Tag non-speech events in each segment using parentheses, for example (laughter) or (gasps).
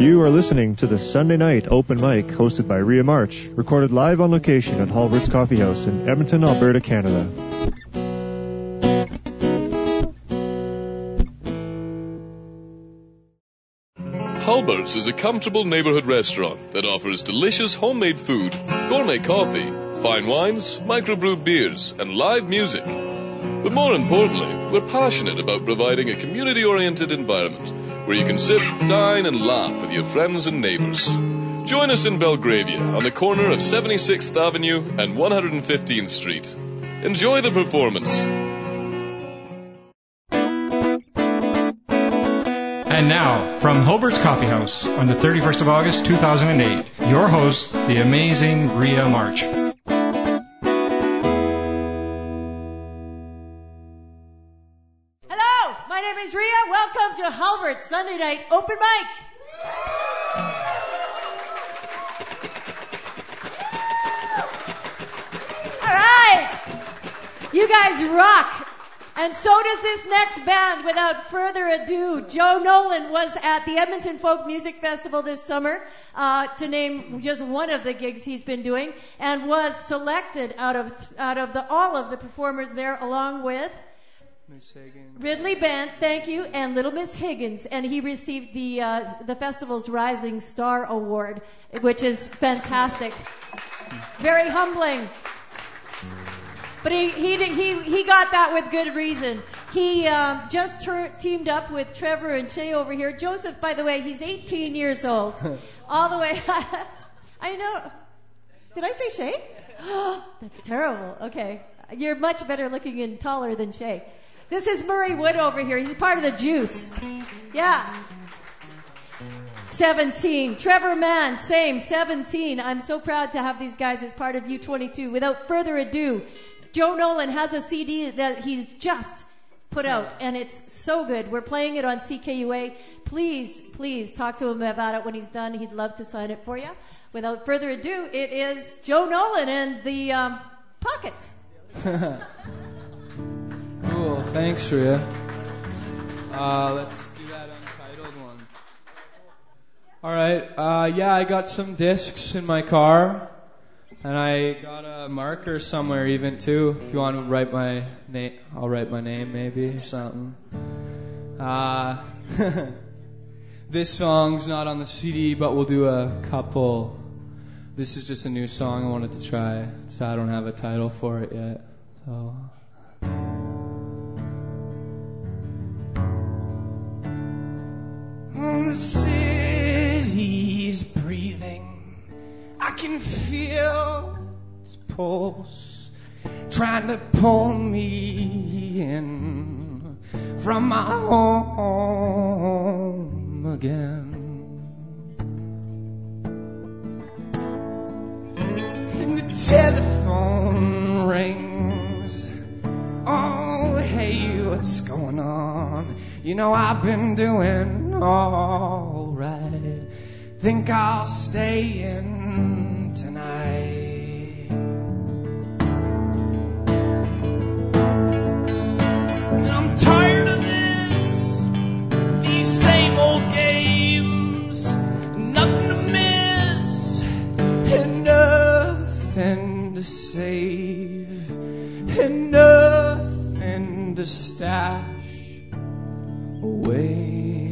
You are listening to the Sunday night open mic hosted by Rhea March, recorded live on location at Halbert's Coffee House in Edmonton, Alberta, Canada. Halbert's is a comfortable neighborhood restaurant that offers delicious homemade food, gourmet coffee, fine wines, microbrewed beers, and live music. But more importantly, we're passionate about providing a community oriented environment where you can sit, dine, and laugh with your friends and neighbors. Join us in Belgravia on the corner of 76th Avenue and 115th Street. Enjoy the performance. And now, from Halbert's Coffee House on the 31st of August 2008, your host, the amazing Rhea March. To Halbert's Sunday night open mic. All right. You guys rock. And so does this next band. Without further ado, Joe Nolan was at the Edmonton Folk Music Festival this summer, uh, to name just one of the gigs he's been doing, and was selected out of out of the all of the performers there, along with Miss Higgins. Ridley Bent, thank you, and Little Miss Higgins, and he received the uh, the festival's Rising Star Award, which is fantastic, very humbling. But he he did- he he got that with good reason. He uh, just tur- teamed up with Trevor and Shay over here. Joseph, by the way, he's 18 years old, (laughs) all the way. (laughs) I know. Did I say Shay? (gasps) That's terrible. Okay, you're much better looking and taller than Shay. This is Murray Wood over here. He's part of the Juice. Yeah. 17. Trevor Mann, same, 17. I'm so proud to have these guys as part of U22. Without further ado, Joe Nolan has a CD that he's just put out, and it's so good. We're playing it on CKUA. Please, please talk to him about it when he's done. He'd love to sign it for you. Without further ado, it is Joe Nolan and the um, Pockets. (laughs) Cool, thanks, Rhea. Uh, let's do that untitled one. All right. Uh, yeah, I got some discs in my car, and I got a marker somewhere even too. If you want to write my name, I'll write my name maybe or something. Uh, (laughs) this song's not on the CD, but we'll do a couple. This is just a new song I wanted to try, so I don't have a title for it yet. So. The city's breathing. I can feel its pulse trying to pull me in from my home again. And the telephone rings. Oh, hey, what's going on? You know, I've been doing alright. Think I'll stay in tonight. I'm tired of this, these same old games. Nothing to miss, and nothing to save, and nothing to stash away.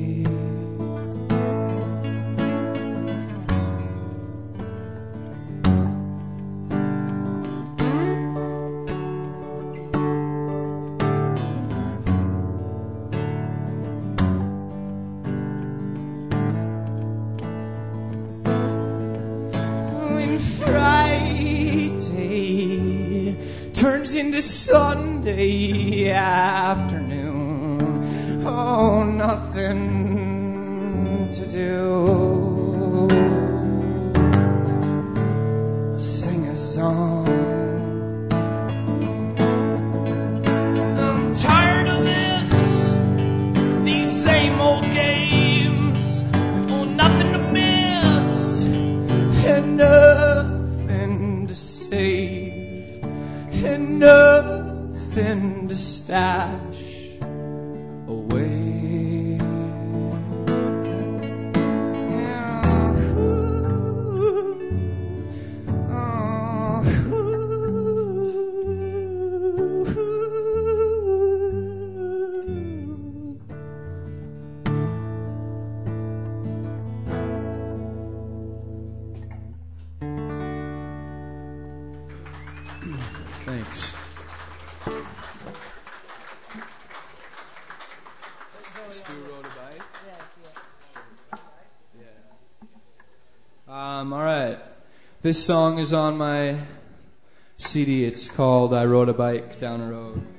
Into Sunday afternoon, oh, nothing to do. Sing a song. Nothing to stash do rode a bike? Yeah. Um, all right. This song is on my CD. It's called I Rode a Bike Down a Road.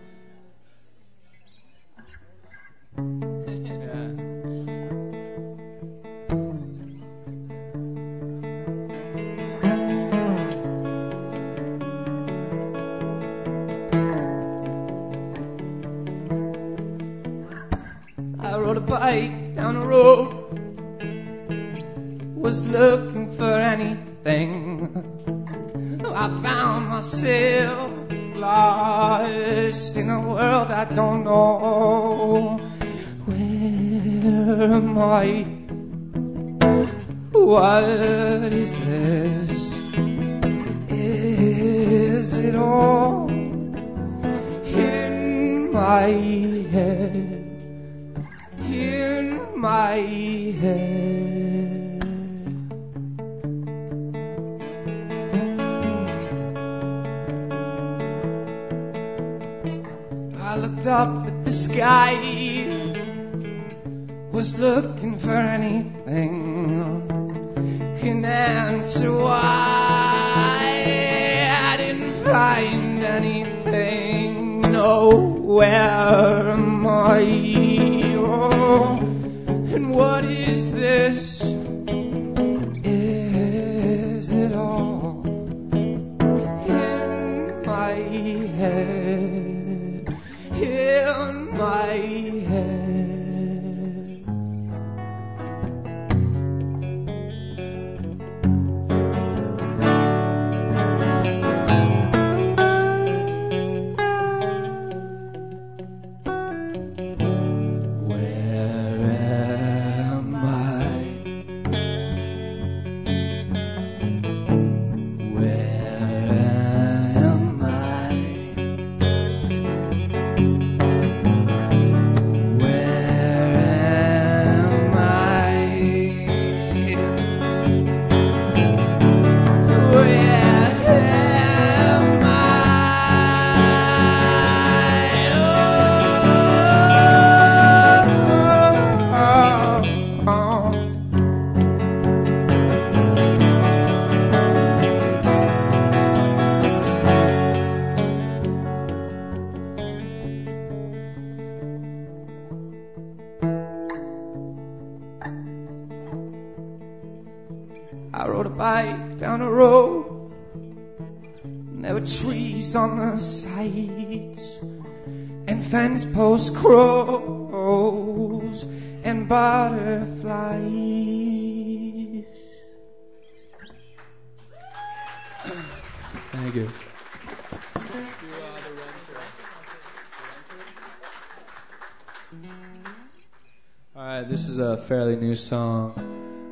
Fairly new song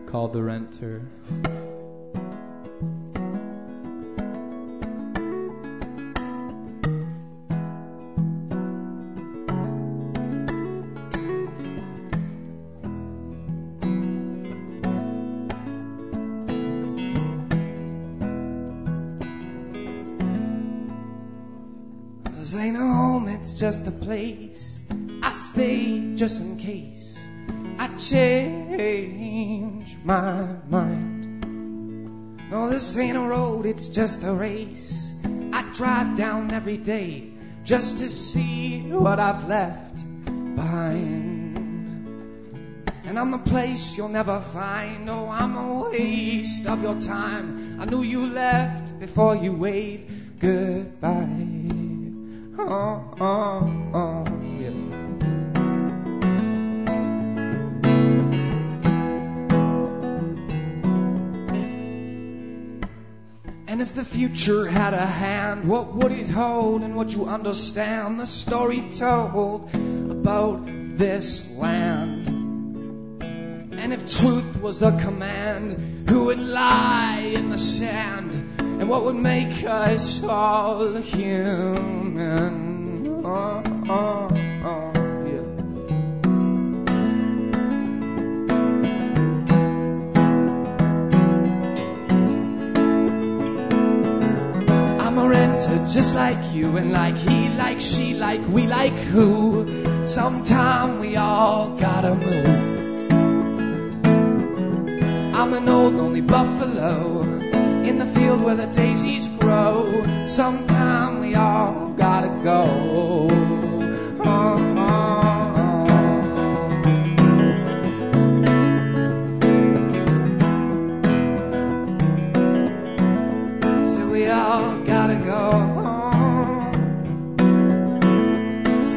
called The Renter. This ain't a home, it's just a place. I stay just in case I change my mind. No, this ain't a road, it's just a race. I drive down every day just to see what I've left behind. And I'm the place you'll never find. Oh, I'm a waste of your time. I knew you left before you waved goodbye. Oh, oh, oh, yeah. And if the future had a hand, what would it hold and would you understand the story told about this land? And if truth was a command, who would lie in the sand? And what would make us all human? Oh, oh, renter just like you, and like he, like she, like we, like who. Sometime we all gotta move. I'm an old lonely buffalo in the field where the daisies grow. Sometime we all gotta go. Oh,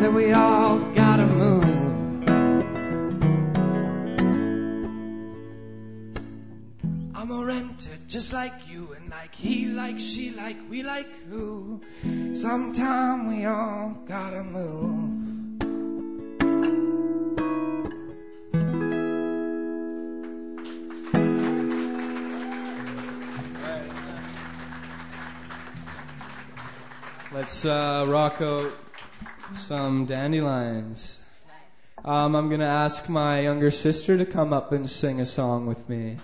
So we all gotta move. I'm a renter, just like you, and like he, like she, like we, like who. Sometime we all gotta move. Let's uh, rock out some dandelions. Um, I'm gonna ask my younger sister to come up and sing a song with me.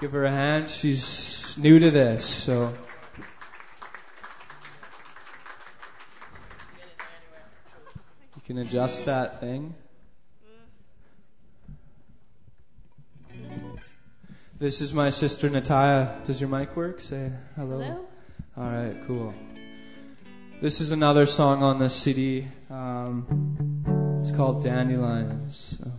Give her a hand. She's new to this, so. You can adjust that thing. This is my sister Natalia. Does your mic work? Say hello. Hello? All right, cool. This is another song on the CD. Um, it's called Dandelions. So.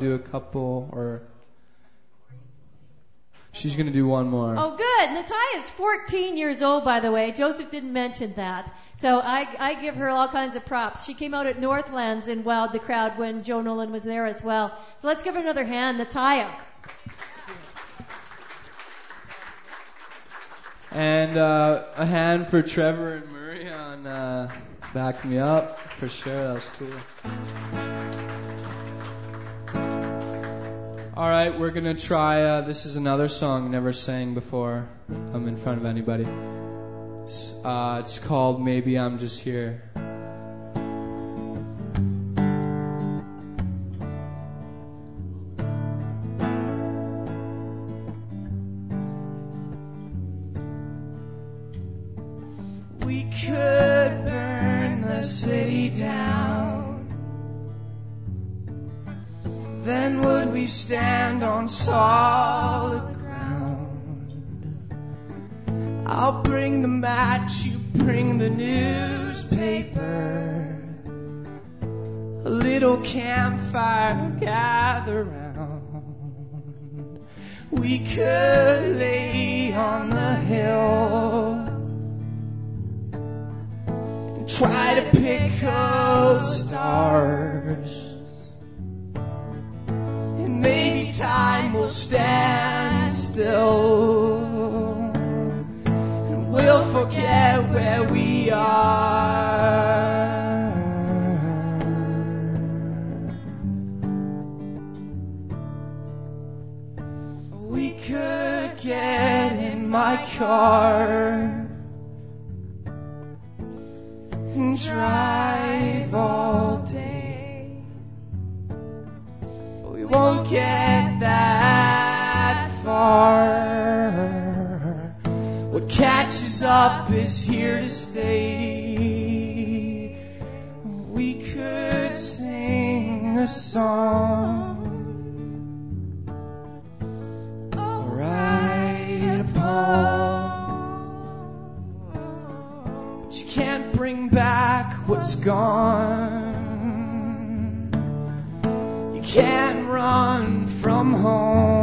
Do a couple, or she's gonna do one more. Oh, good. Natalia's 14 years old, by the way. Joseph didn't mention that. So I, I give her all kinds of props. She came out at Northlands and wowed the crowd when Joe Nolan was there as well. So let's give her another hand, Natalia. And uh, a hand for Trevor and Murray on uh, back me up for sure. That was cool. All right, we're gonna try. Uh, this is another song never sang before. I'm in front of anybody. Uh, it's called "Maybe I'm Just Here." Stand on solid ground? I'll bring the match, you bring the newspaper. A little campfire gather round. We could lay on the hill and try to pick out stars. Maybe time will stand still. And we'll forget where we are. We could get in my car and drive won't get that far. What catches up is here to stay. We could sing a song. Write a poem. But you can't bring back what's gone. Can't run from home.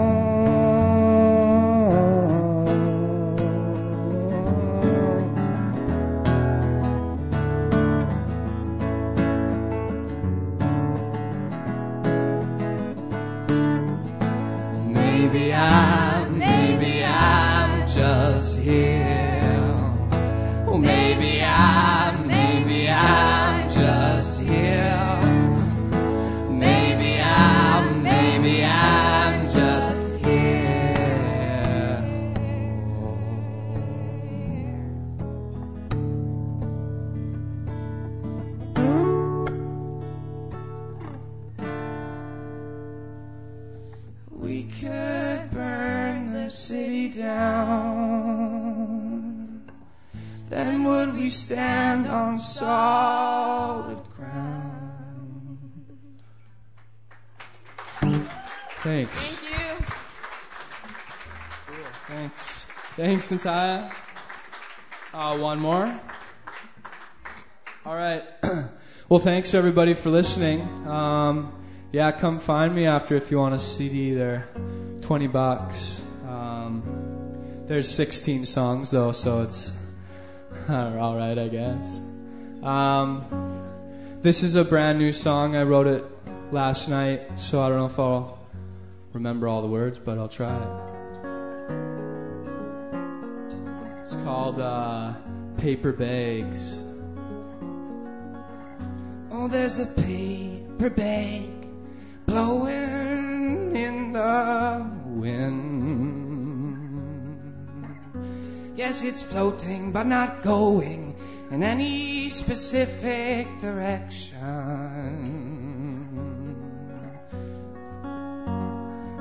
Stand on solid ground? Thanks. Thank you. Thanks. Thanks, Natalia. Uh, one more. All right. (clears throat) well, thanks everybody for listening. Um, yeah, come find me after if you want a CD. They're 20 bucks. Um, there's 16 songs though, so it's (laughs) all right, I guess. Um, this is a brand new song. I wrote it last night, so I don't know if I'll remember all the words, but I'll try it. It's called uh, Paper Bags. Oh, there's a paper bag blowing in the wind. Yes, it's floating but not going in any specific direction.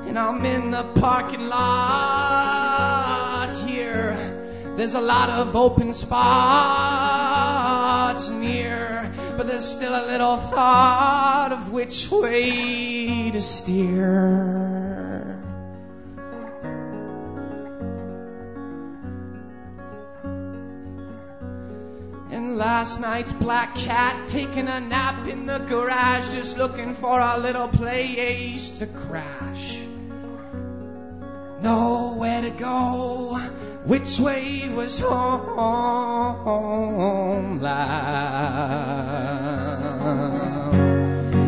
And I'm in the parking lot here. There's a lot of open spots near, but there's still a little thought of which way to steer. And last night's black cat taking a nap in the garage, just looking for a little place to crash. Nowhere to go. Which way was homeland?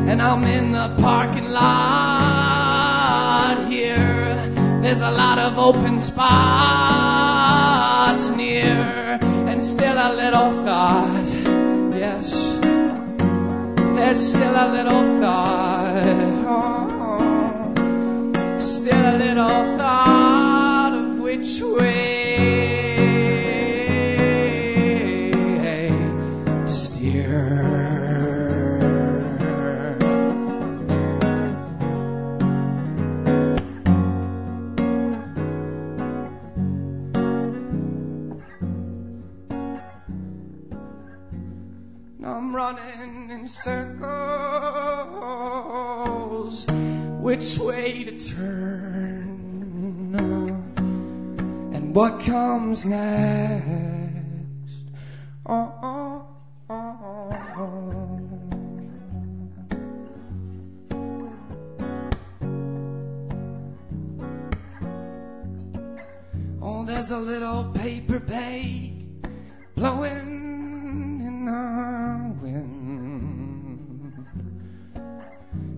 And I'm in the parking lot here. There's a lot of open spots near, and still a little thought. Yes, there's still a little thought. Oh, still a little thought of which way circles. Which way to turn? And what comes next? Oh, oh, oh, oh. Oh, there's a little paper bag blowing in the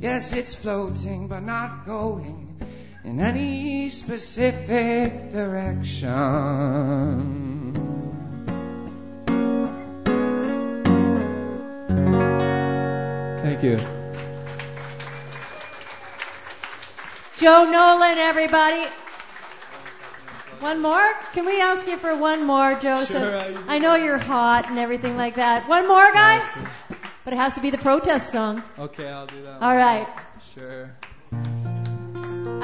Yes, it's floating, but not going in any specific direction. Thank you. Joe Nolan, everybody. One more? Can we ask you for one more, Joe? Sure, I- I know you're hot and everything like that. One more, guys? But it has to be the protest song. Okay, I'll do that. All one. right. Sure.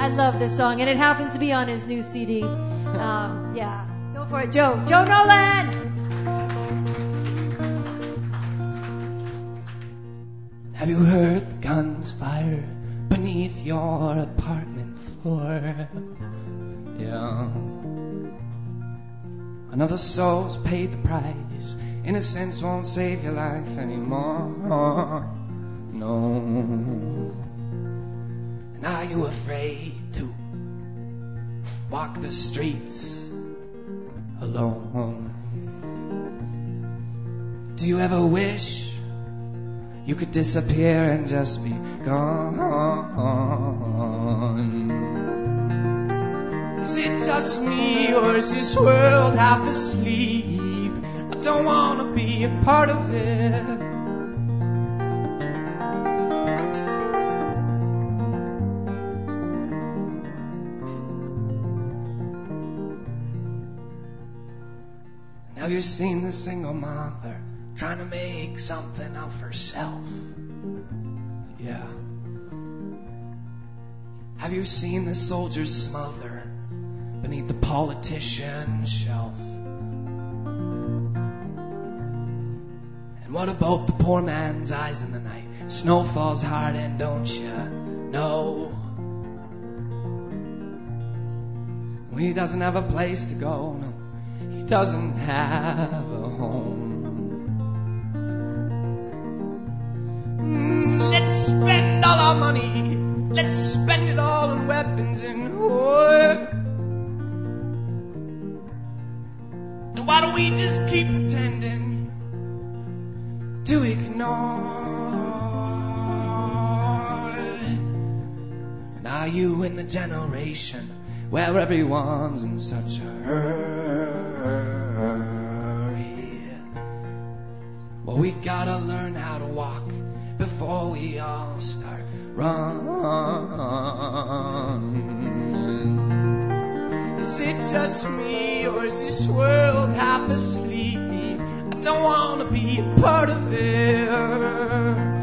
I love this song, and it happens to be on his new CD. Um, yeah. Go for it, Joe. Joe Nolan! Have you heard the guns fire beneath your apartment floor? Yeah. Another soul's paid the price. Innocence won't save your life anymore. No. And are you afraid to walk the streets alone? Do you ever wish you could disappear and just be gone. Is it just me or is this world half asleep? Don't wanna be a part of it. Have you seen the single mother trying to make something of herself? Yeah. Have you seen the soldier smother beneath the politician's shelf? And what about the poor man's eyes in the night? Snow falls hard and don't you know? He doesn't have a place to go, no. He doesn't have a home. Mm, Let's spend all our money. Let's spend it all on weapons and war. And why don't we just keep pretending to ignore? And are you in the generation where everyone's in such a hurry? Well, we gotta learn how to walk before we all start running. Is it just me or is this world half asleep? Don't wanna be a part of it.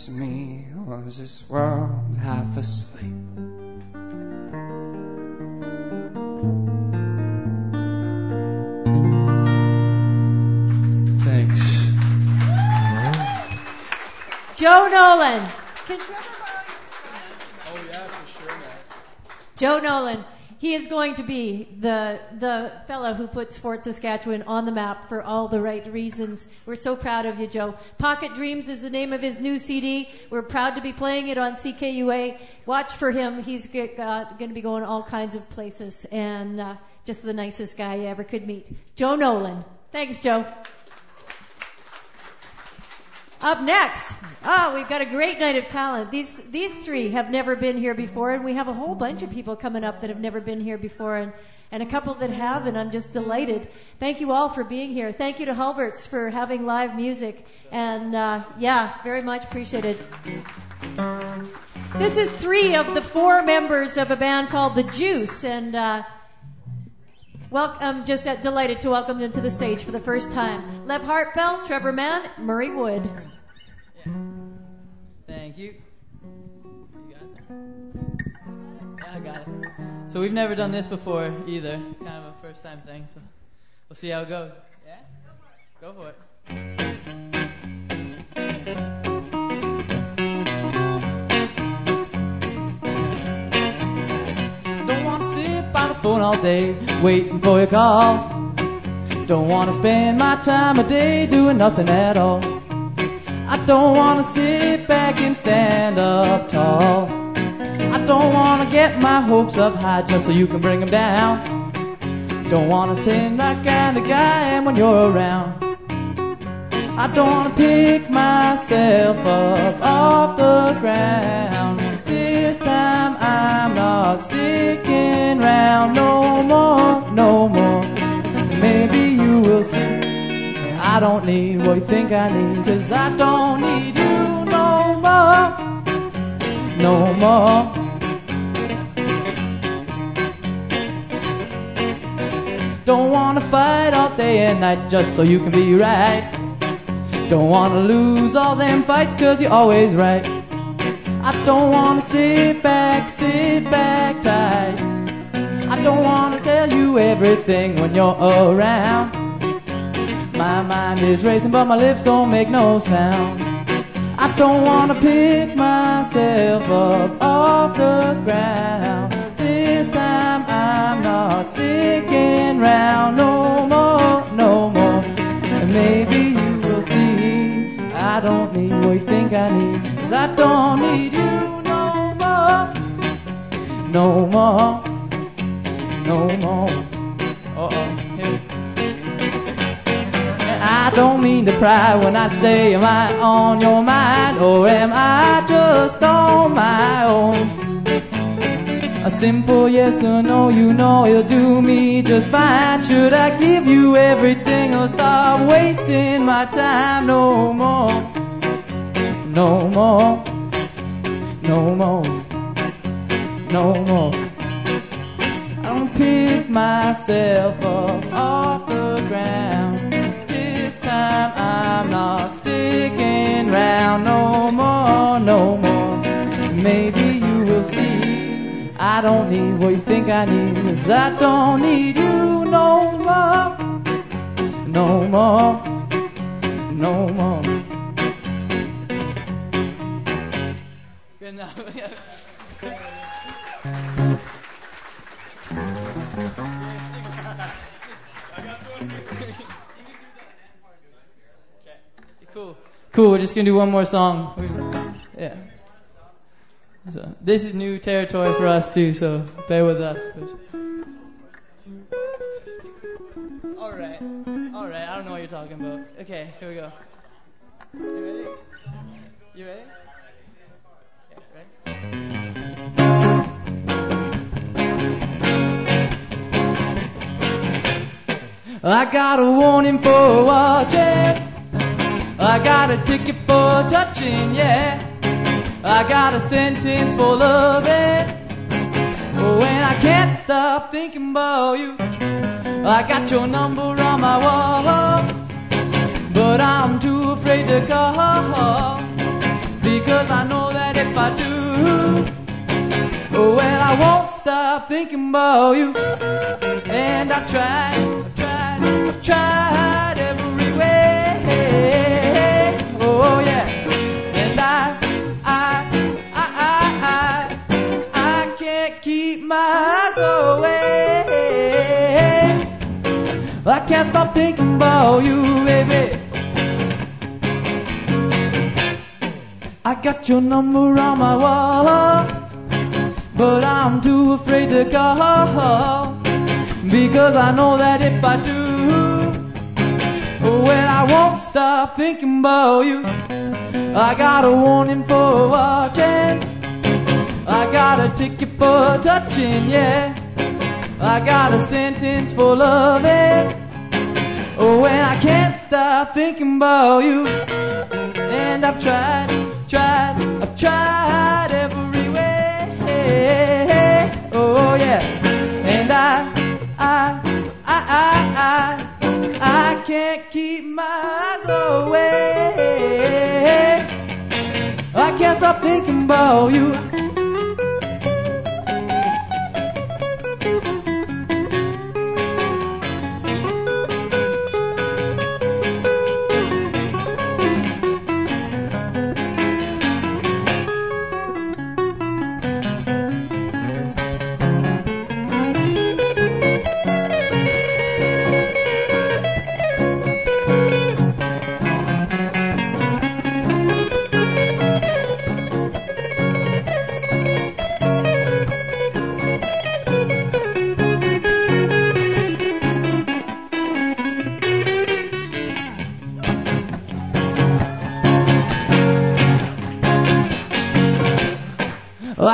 Is just me, or is this world half asleep? Thanks. Joe Nolan. Can Trevor borrow your- Oh yeah, for sure, man. Joe Nolan. He is going to be the the fellow who puts Fort Saskatchewan on the map for all the right reasons. We're so proud of you, Joe. Pocket Dreams is the name of his new CD. We're proud to be playing it on CKUA. Watch for him. He's going to be going all kinds of places, and uh, just the nicest guy you ever could meet. Joe Nolan. Thanks, Joe. Up next, oh, we've got a great night of talent. These these three have never been here before, and we have a whole bunch of people coming up that have never been here before, and and a couple that have, and I'm just delighted. Thank you all for being here. Thank you to Halbert's for having live music, and uh, yeah, very much appreciated. This is three of the four members of a band called The Juice, and uh, well, I'm just uh, delighted to welcome them to the stage for the first time. Lev Hartfeld, Trevor Mann, Murray Wood. Thank you. I got it. So we've never done this before either. It's kind of a first time thing, so we'll see how it goes. Yeah? Go for it. Don't by the phone all day waiting for your call. Don't want to spend my time a day doing nothing at all. I don't want to sit back and stand up tall. I don't want to get my hopes up high just so you can bring them down. Don't want to stand that kind of guy when you're around. I don't want to pick myself up off the ground. This time I'm not sticking round no more, no more. Maybe you will see. I don't need what you think I need, cause I don't need you no more, no more. Don't wanna fight all day and night just so you can be right. Don't wanna lose all them fights cause you're always right. I don't wanna sit back, sit back tight. I don't wanna tell you everything when you're around. My mind is racing, but my lips don't make no sound. I don't wanna pick myself up off the ground. This time I'm not sticking round no more, no more. And maybe I don't need what you think I need. Cause I don't need you no more, no more, no more. Uh-oh. I don't mean to pry when I say, am I on your mind or am I just on my own? A simple yes or no, you know it'll do me just fine. Should I give you everything or stop wasting my time no more? No more, no more, no more. I don't pick myself up off the ground. This time I'm not sticking round no more, no more. Maybe you will see I don't need what you think I need, cause I don't need you no more, no more, no more. (laughs) Cool. Cool. We're just gonna do one more song. Yeah. So this is new territory for us too, so bear with us. All right. All right. I don't know what you're talking about. Okay, here we go. You ready? You ready? Okay, ready? I got a warning for watching. I got a ticket for touching, yeah. I got a sentence for loving. Oh when I can't stop thinking about you, I got your number on my wall. But I'm too afraid to call. Because I know that if I do, well, I won't stop thinking about you. And I've tried, I've tried, I've tried every way. Oh, yeah. Eyes away. I can't stop thinking about you, baby. I got your number on my wall, but I'm too afraid to call. Because I know that if I do, well, I won't stop thinking about you. I got a warning for watching. I got a ticket for touching, yeah. I got a sentence for loving. Oh, and I can't stop thinking about you. And I've tried, tried, I've tried every way. Oh, yeah. And I, I, I, I, I, I can't keep my eyes away. I can't stop thinking about you.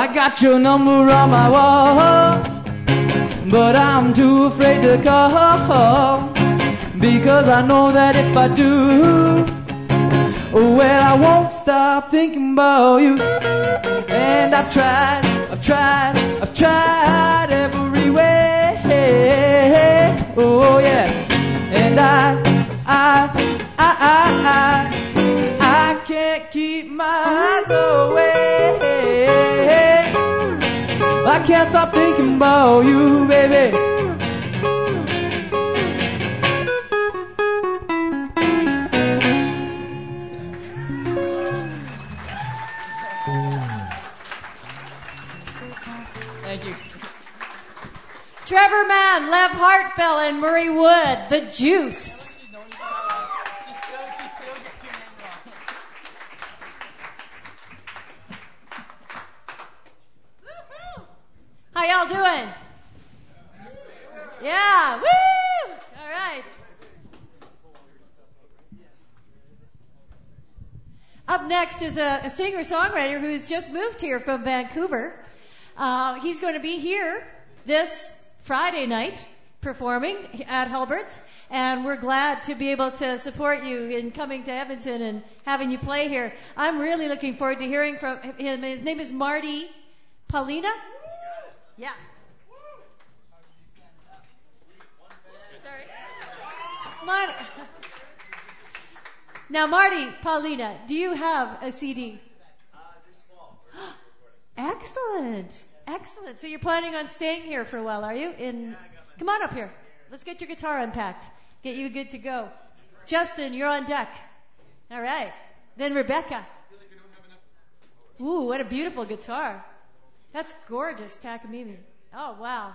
I got your number on my wall, but I'm too afraid to call because I know that if I do, well, I won't stop thinking about you. And I've tried, I've tried, I've tried every way. Oh yeah, and I, I, I, I, I, I can't keep my eyes away. Can't stop thinking about you, baby. Thank you. Trevor Mann, Lev Hartfell, and Murray Wood, The Juice. Y'all doing? Yeah, woo! All right. Up next is a, a singer-songwriter who's just moved here from Vancouver. Uh, he's going to be here this Friday night performing at Halbert's, and we're glad to be able to support you in coming to Edmonton and having you play here. I'm really looking forward to hearing from him. His name is Marty Paulina. Yeah. Sorry. Mar- now, Marty, Paulina, do you have a CD? (gasps) Excellent. Excellent. So you're planning on staying here for a while, are you? In Come on up here. Let's get your guitar unpacked. Get you good to go. Justin, you're on deck. All right. Then Rebecca. Ooh, what a beautiful guitar. That's gorgeous, Takamine. Oh, wow.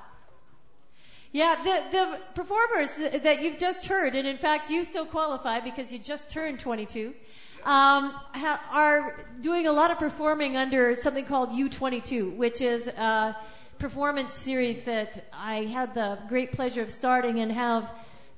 Yeah, the, the performers that you've just heard, and in fact you still qualify because you just turned 22, um, ha- are doing a lot of performing under something called U22, which is a performance series that I had the great pleasure of starting and have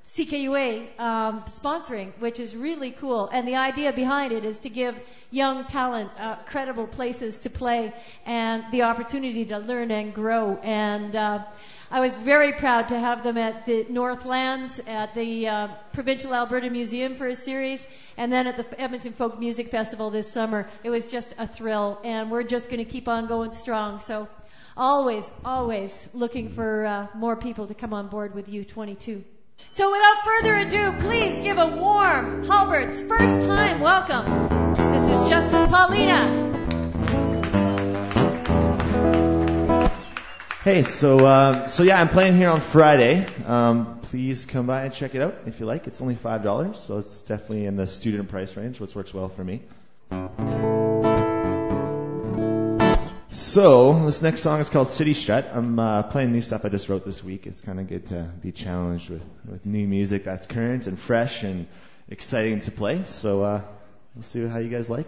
CKUA um, sponsoring, which is really cool. And the idea behind it is to give young talent uh, credible places to play and the opportunity to learn and grow. And uh, I was very proud to have them at the Northlands, at the uh, Provincial Alberta Museum for a series, and then at the Edmonton Folk Music Festival this summer. It was just a thrill, and we're just going to keep on going strong. So always, always looking for uh, more people to come on board with U22. So without further ado, please give a warm Halbert's first time welcome. This is Justin Paulina. Hey, so uh, so yeah, I'm playing here on Friday. Um, please come by and check it out if you like. It's only five dollars, so it's definitely in the student price range, which works well for me. So this next song is called City Strut. I'm uh, playing new stuff I just wrote this week. It's kind of good to be challenged with with new music that's current and fresh and exciting to play. So uh, let's see how you guys like.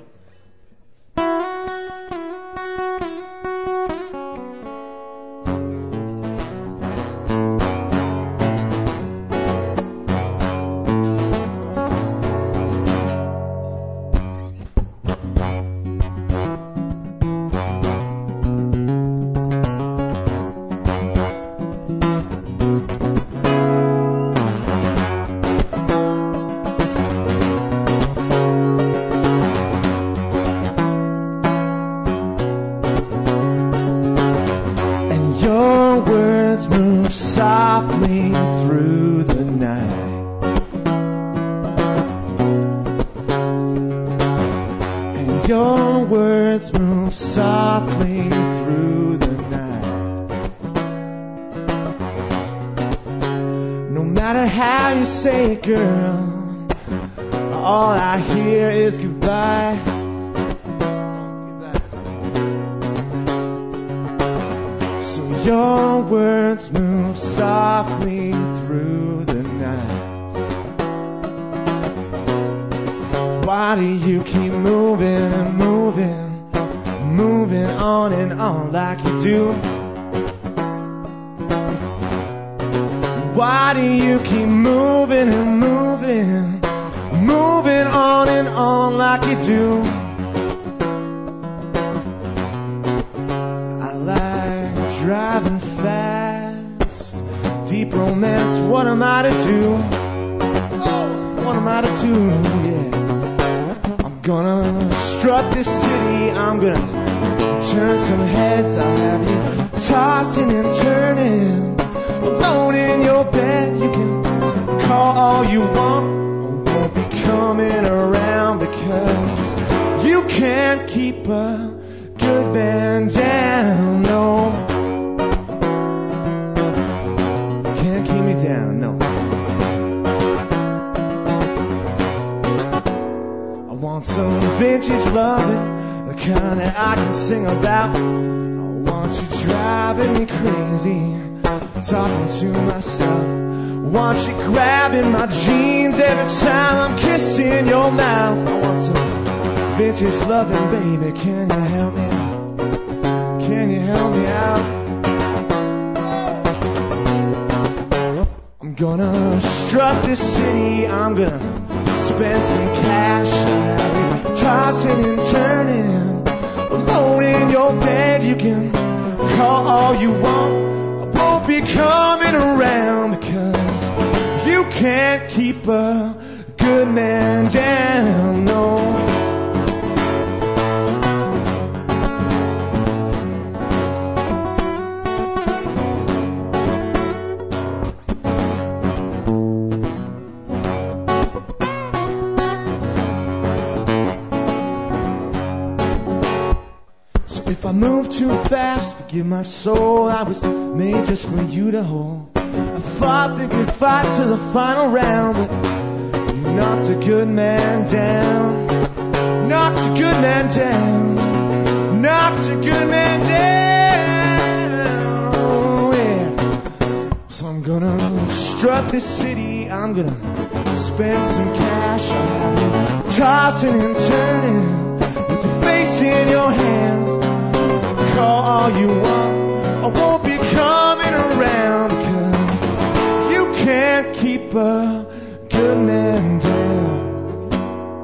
Keep a good man down. No. So if I move too fast, forgive my soul. I was made just for you to hold. I thought that we'd fight to the final round, but you knocked a good man down. Knocked a good man down. Knocked a good man down. Yeah. So I'm gonna strut this city. I'm gonna spend some cash. Have you tossing and turning with your face in your hands. Call all you want. I won't be coming around can't keep a good man down.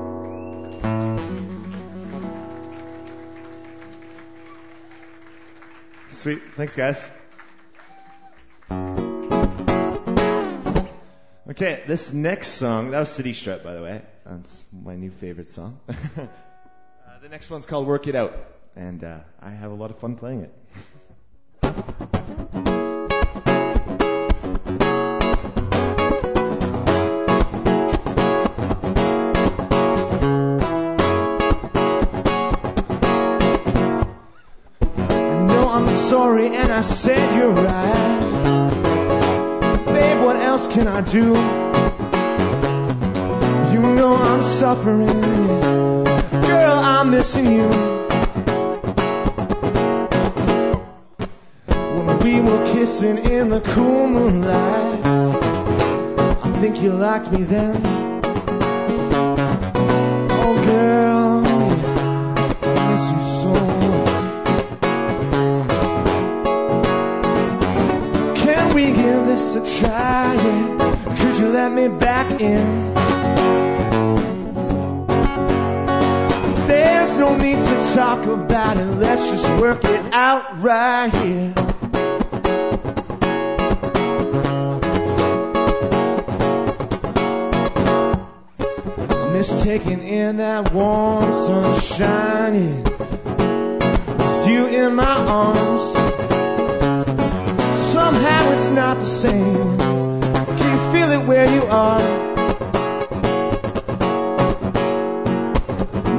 Sweet. Thanks, guys. Okay, this next song, that was City Strut, by the way. That's my new favorite song. (laughs) uh, the next one's called Work It Out, and uh, I have a lot of fun playing it. Sorry, and I said you're right. Babe, what else can I do? You know I'm suffering. Girl, I'm missing you. When we were kissing in the cool moonlight, I think you liked me then. In? There's no need to talk about it. Let's just work it out right here. I miss taking in that warm sunshine. With you in my arms. Somehow it's not the same. Where you are?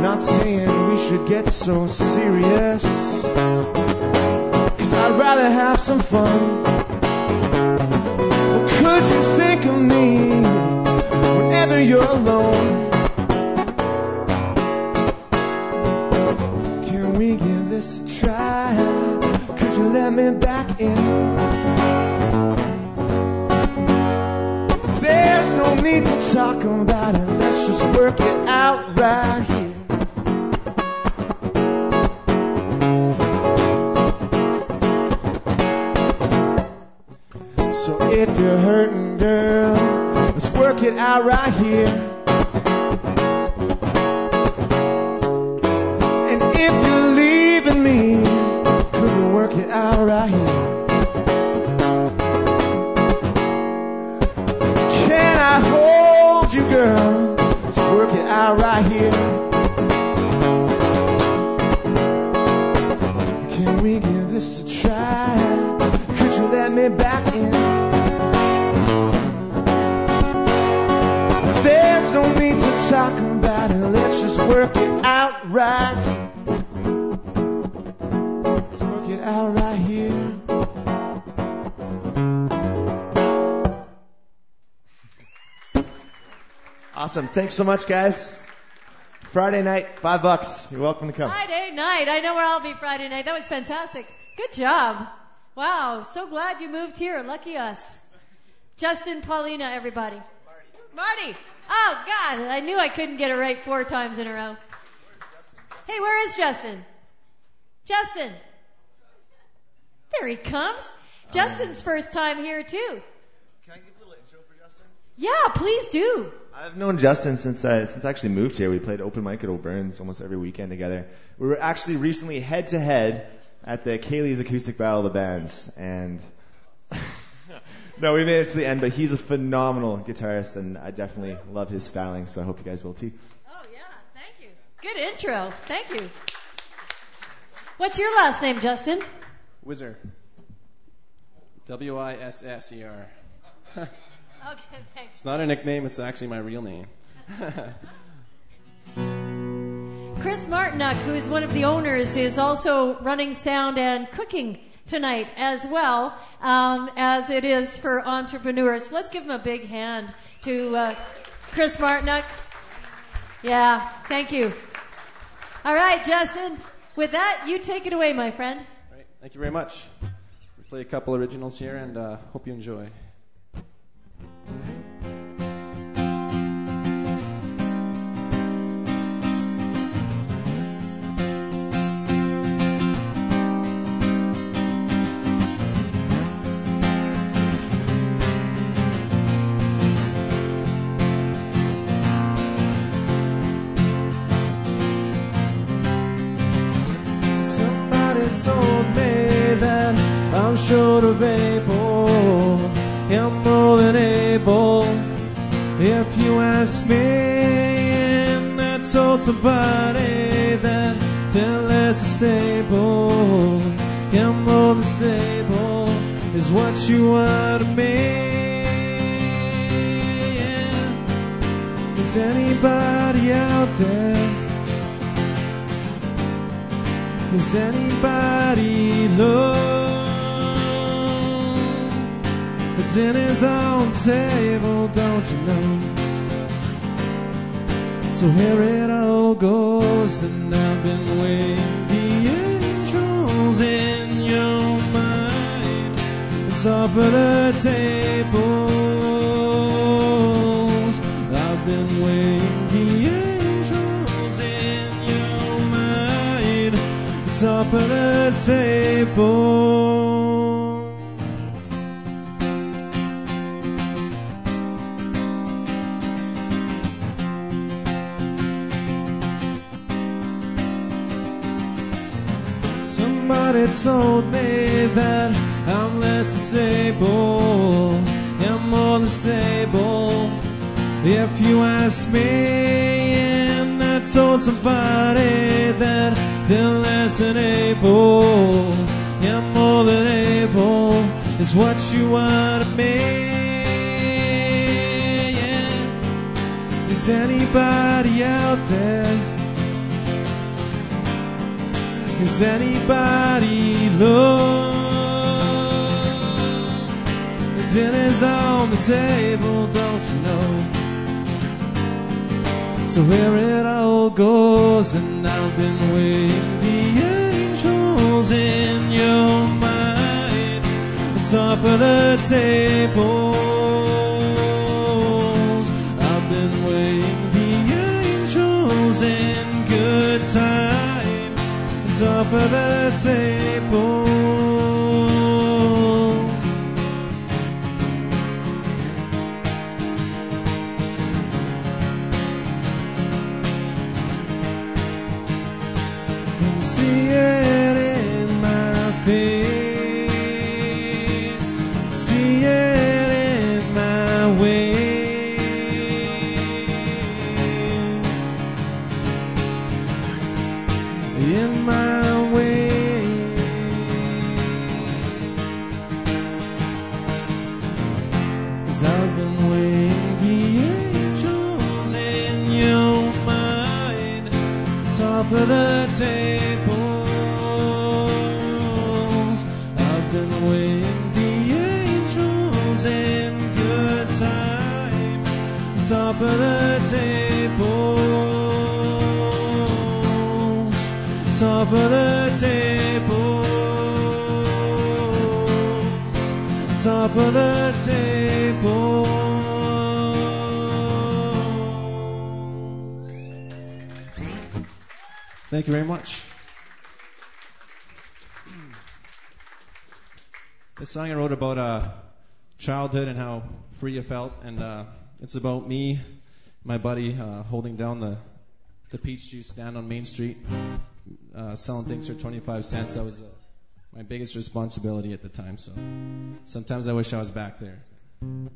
Not saying we should get so serious. Cause I'd rather have some fun. Could you think of me whenever you're alone? To talk Thanks so much, guys. Friday night, five bucks. You're welcome to come. Friday night. I know where I'll be Friday night. That was fantastic. Good job. Wow. So glad you moved here. Lucky us. Justin, Paulina, everybody. Marty. Marty. Oh, God. I knew I couldn't get it right four times in a row. Hey, where is Justin? Justin. There he comes. Justin's first time here, too. Can I give a little intro for Justin? Yeah, please do. I've known Justin since I since I actually moved here. We played open mic at O'Byrne's almost every weekend together. We were actually recently head to head at the Kaylee's Acoustic Battle of the Bands, and (laughs) no, we made it to the end. But he's a phenomenal guitarist, and I definitely love his styling. So I hope you guys will too. Oh, yeah. Thank you. Good intro. Thank you. What's your last name, Justin? Wizard. W I S S E R. (laughs) Okay, thanks. It's not a nickname, it's actually my real name. (laughs) Chris Martinuck, who is one of the owners, is also running sound and cooking tonight as well, um, as it is for entrepreneurs. Let's give him a big hand to uh, Chris Martinuck. Yeah, thank you. All right, Justin. With that, you take it away, my friend. All right, thank you very much. We play a couple originals here and uh, hope you enjoy. Somebody told me that I'm short of able. I'm more than able. If you ask me, and I told somebody that they're less stable. I'm more than stable, is what you want of me. Yeah. Is anybody out there? Is anybody alone? The dinner's on the table, don't you know? So here it all goes, and I've been waiting the angels in your mind. The top of the tables. I've been waiting the angels in your mind. The top of the table. Somebody told me that I'm less disabled, I'm more than stable. If you ask me, and I told somebody that they're less than able, I'm more than able, is what you want of me. Is anybody out there? Is anybody low? Dinner's on the table, don't you know? So here it all goes, and I've been waiting the angels in your mind, on top of the tables. I've been waiting the angels in good time, top of the table. Top of the tables. Top of the table. Thank you very much. This song I wrote about uh, childhood and how free I felt, and uh, it's about me, my buddy, uh, holding down the the peach juice stand on Main Street, uh, selling things for 25 cents. That was uh, my biggest responsibility at the time. So sometimes I wish I was back there. And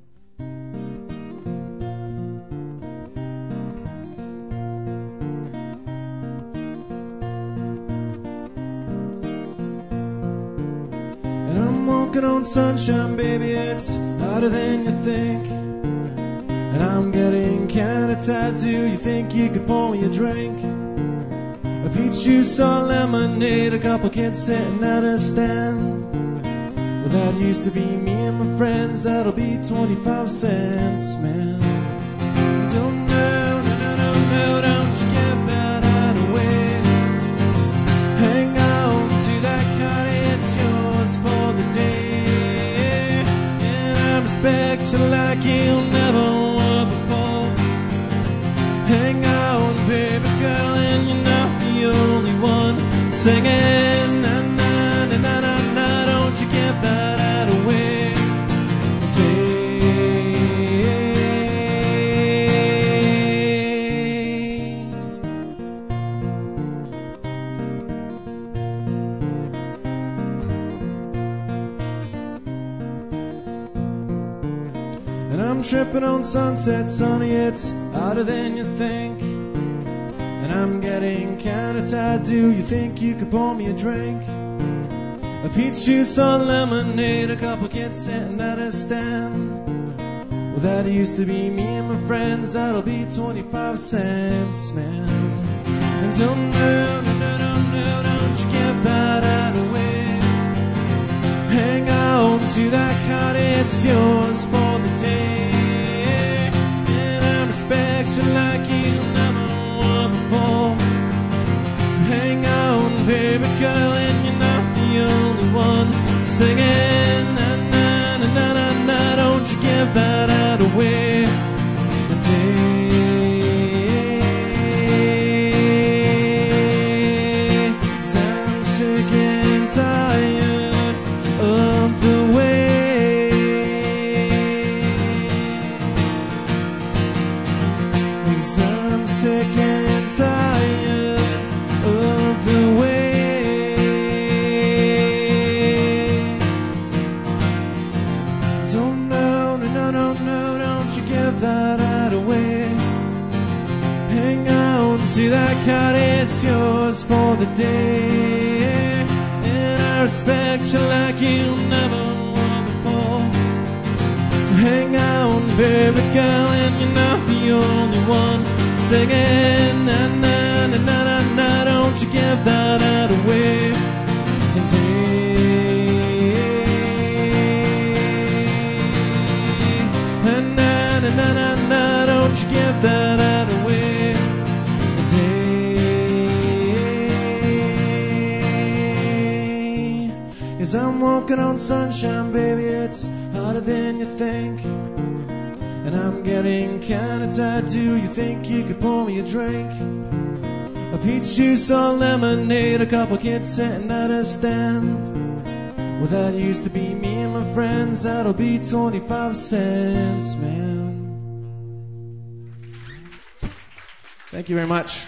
I'm walking on sunshine, baby, it's harder than you think. And I'm getting kinda tired, do you think you could pour me a drink? A peach juice or lemonade, a couple kids sitting at a stand. Well, that used to be me and my friends, that'll be 25 cents, man. So no, no, no, no, no, don't you give that out away. Hang on to that card, it's yours for the day. And I respect you like you never were before. Hang on, baby girl, and only one singing. Na na na na na na, don't you give that out away. And I'm tripping on sunset, sunny, it's hotter than you think. I'm getting kinda tired, do you think you could pour me a drink? A peach juice or lemonade, a couple kids sitting at a stand. Well, that used to be me and my friends, that'll be 25 cents, man. And so, no, no, no, no, no, don't you give that out of away. Hang on to that card, it's yours for the day. And I respect you like you baby girl, and you're not the only one singing. You like you never were before. So hang on, baby girl, and you're not the only one singing. Na na na na na don't you give that out away As I'm walking on sunshine, baby, it's harder than you think. And I'm getting kinda tired. Do you think you could pour me a drink? A peach juice or lemonade, a couple kids sitting at a stand. Well, that used to be me and my friends. That'll be 25 cents, man. Thank you very much.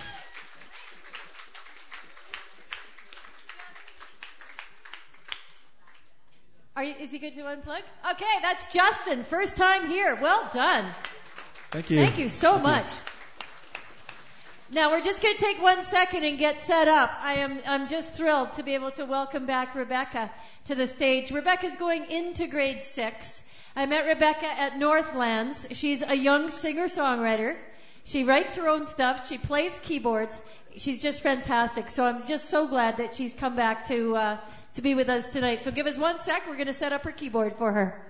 Are you, is he good to unplug? Okay, that's Justin. First time here. Well done. Thank you. Thank you so much. Now we're just going to take one second and get set up. I am I'm just thrilled to be able to welcome back Rebecca to the stage. Rebecca's going into grade six. I met Rebecca at Northlands. She's a young singer-songwriter. She writes her own stuff. She plays keyboards. She's just fantastic. So I'm just so glad that she's come back to uh, to be with us tonight. So give us one sec. We're going to set up her keyboard for her.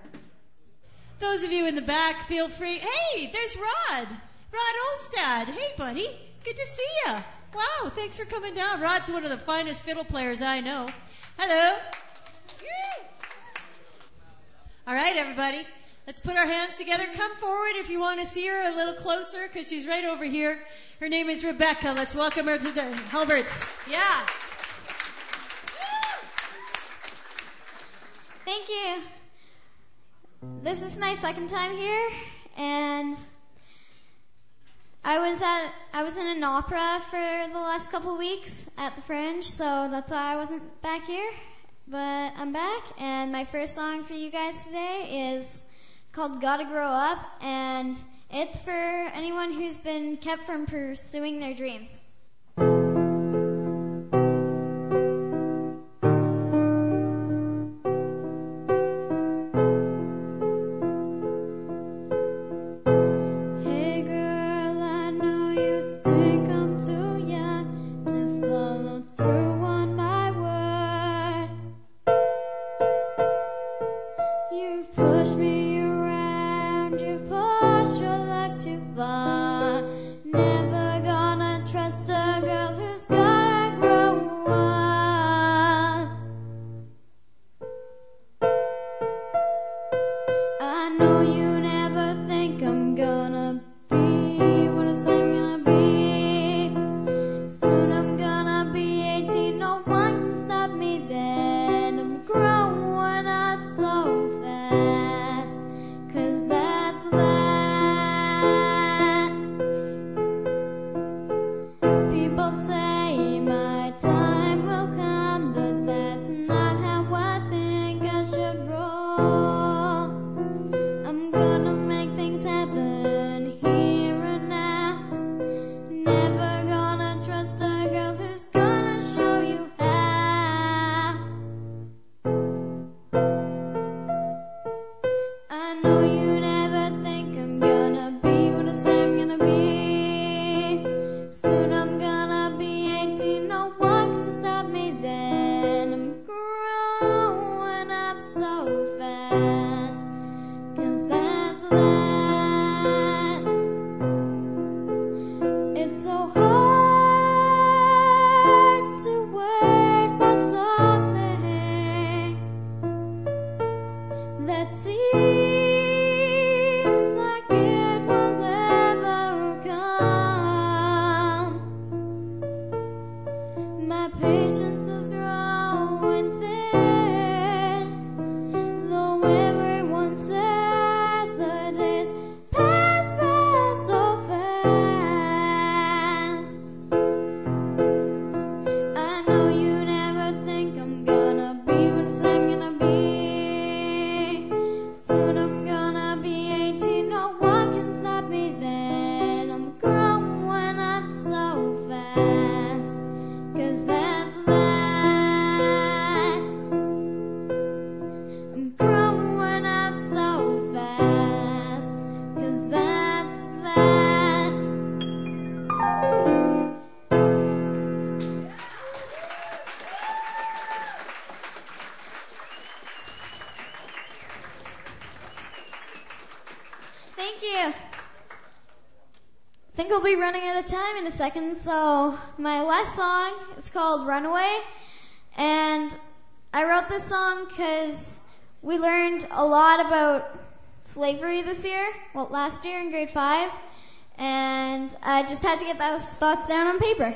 Those of you in the back, feel free. Hey, there's Rod. Rod Olstad. Hey, buddy. Good to see you. Wow, thanks for coming down. Rod's one of the finest fiddle players I know. Hello. All right, everybody. Let's put our hands together. Come forward if you want to see her a little closer because she's right over here. Her name is Rebecca. Let's welcome her to the Halbert's. Yeah. Thank you. This is my second time here, and I was at I was in an opera for the last couple of weeks at the Fringe, so that's why I wasn't back here. But I'm back, and my first song for you guys today is called "Gotta Grow Up," and it's for anyone who's been kept from pursuing their dreams. Time in a second. So my last song is called Runaway, and I wrote this song because we learned a lot about slavery this year, well, last year in grade five, and I just had to get those thoughts down on paper.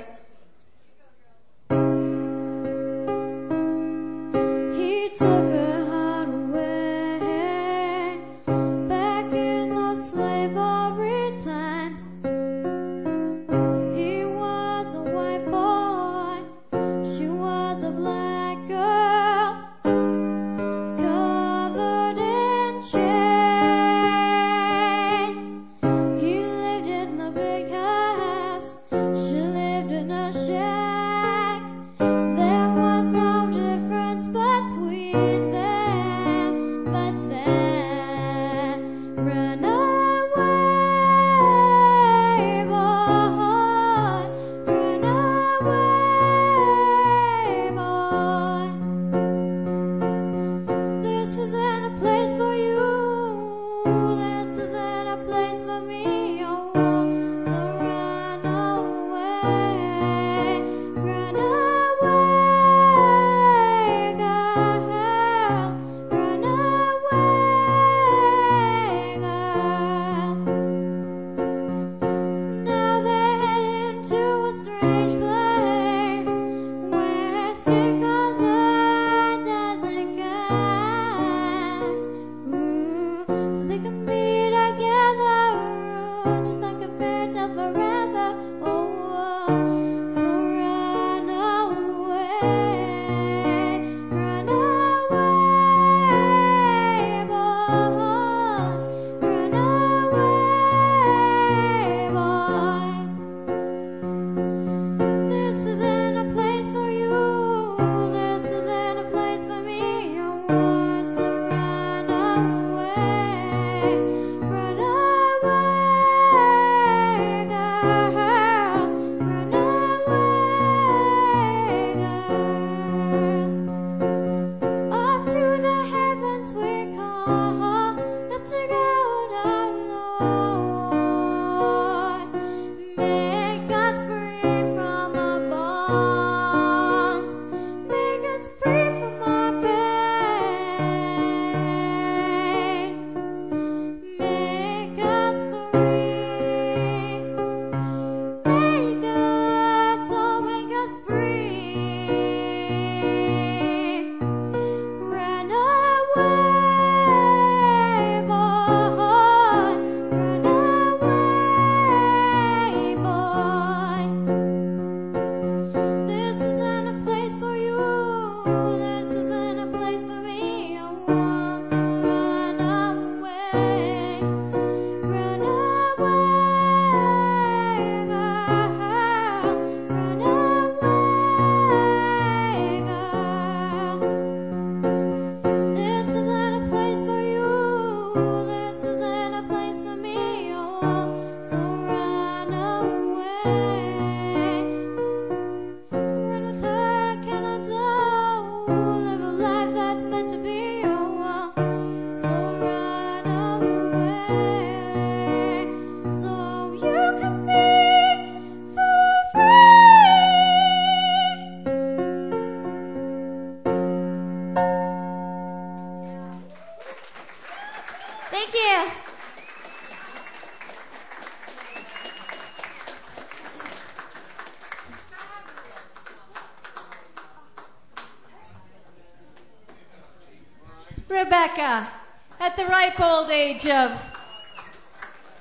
Rebecca, at the ripe old age of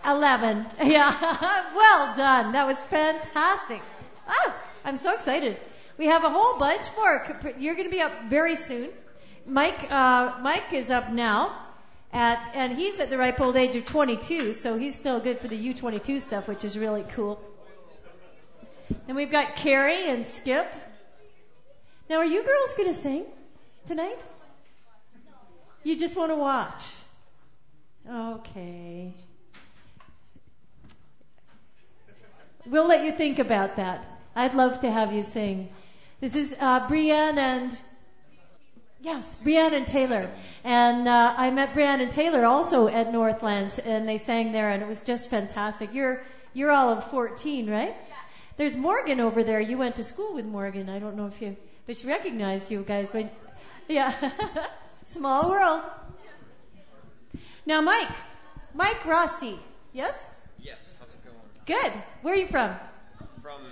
11. (laughs) Yeah, (laughs) well done. That was fantastic. Oh, I'm so excited. We have a whole bunch more. You're going to be up very soon. Mike, uh, Mike is up now. At, and he's at the ripe old age of 22, so he's still good for the U22 stuff, which is really cool. Then we've got Carrie and Skip. Now, are you girls going to sing tonight? You just want to watch. Okay. We'll let you think about that. I'd love to have you sing. This is uh, Brienne and yes, Brienne and Taylor. And uh, I met Brienne and Taylor also at Northlands, and they sang there, and it was just fantastic. You're You're all of 14, right? There's Morgan over there. You went to school with Morgan. I don't know if you, but she recognized you guys. When, yeah, (laughs) small world. Now, Mike, Mike Rusty. Yes. Yes. How's it going? Good. Where are you from? From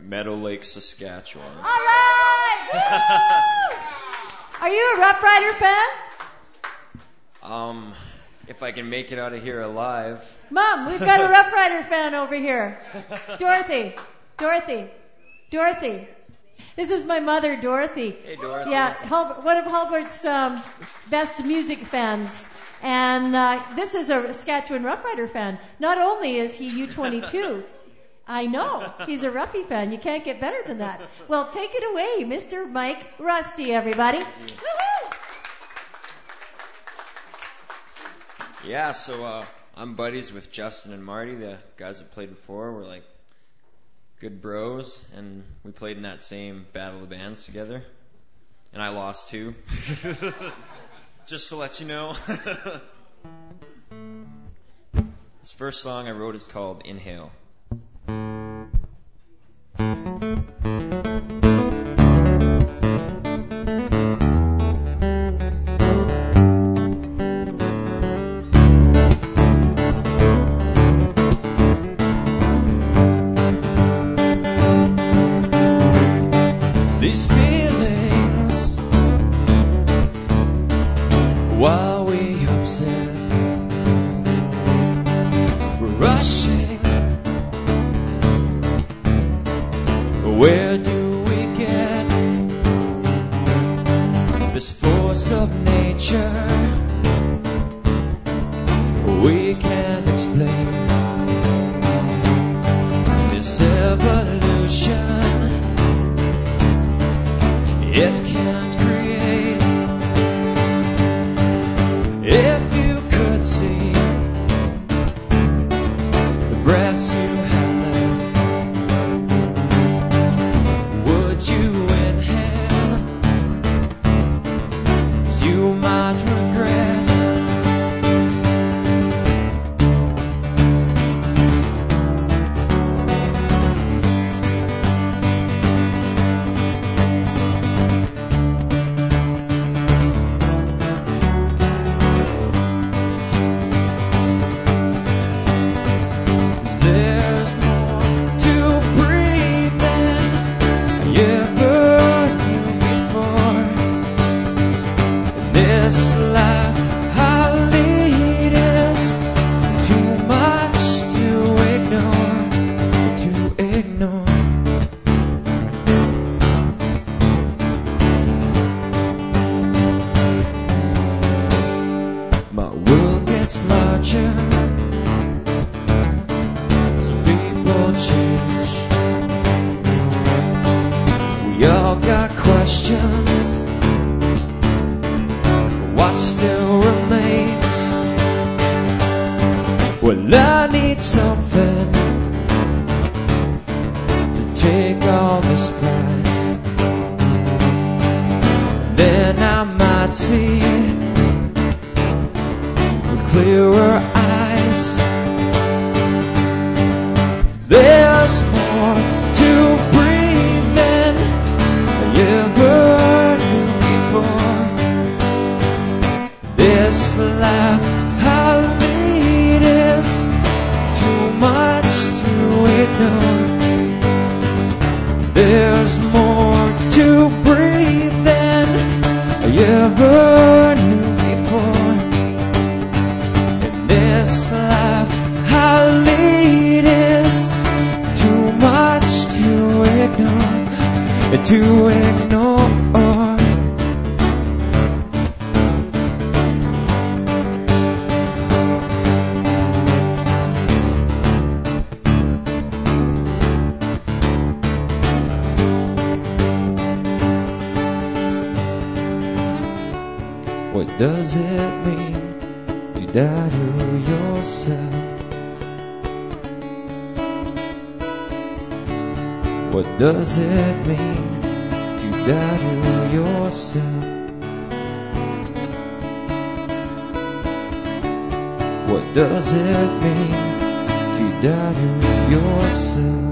Meadow Lake, Saskatchewan. All right. (laughs) Woo! Are you a Roughrider fan? Um, if I can make it out of here alive. Mom, we've got a Roughrider fan over here. (laughs) Dorothy. Dorothy. Dorothy. This is my mother, Dorothy. Hey, Dorothy. Yeah, one of Halbert's um, best music fans. And uh, this is a Saskatchewan Roughrider fan. Not only is he U22, I know he's a Ruffy fan. You can't get better than that. Well, take it away, Mr. Mike Rusty, everybody. Woo-hoo! Yeah, so uh, I'm buddies with Justin and Marty, the guys that played before. We're like good bros, and we played in that same Battle of the Bands together. And I lost too. (laughs) Just to let you know. (laughs) this first song I wrote is called Inhale. Does it mean to die to yourself? What does it mean to die to yourself? What does it mean to doubting yourself.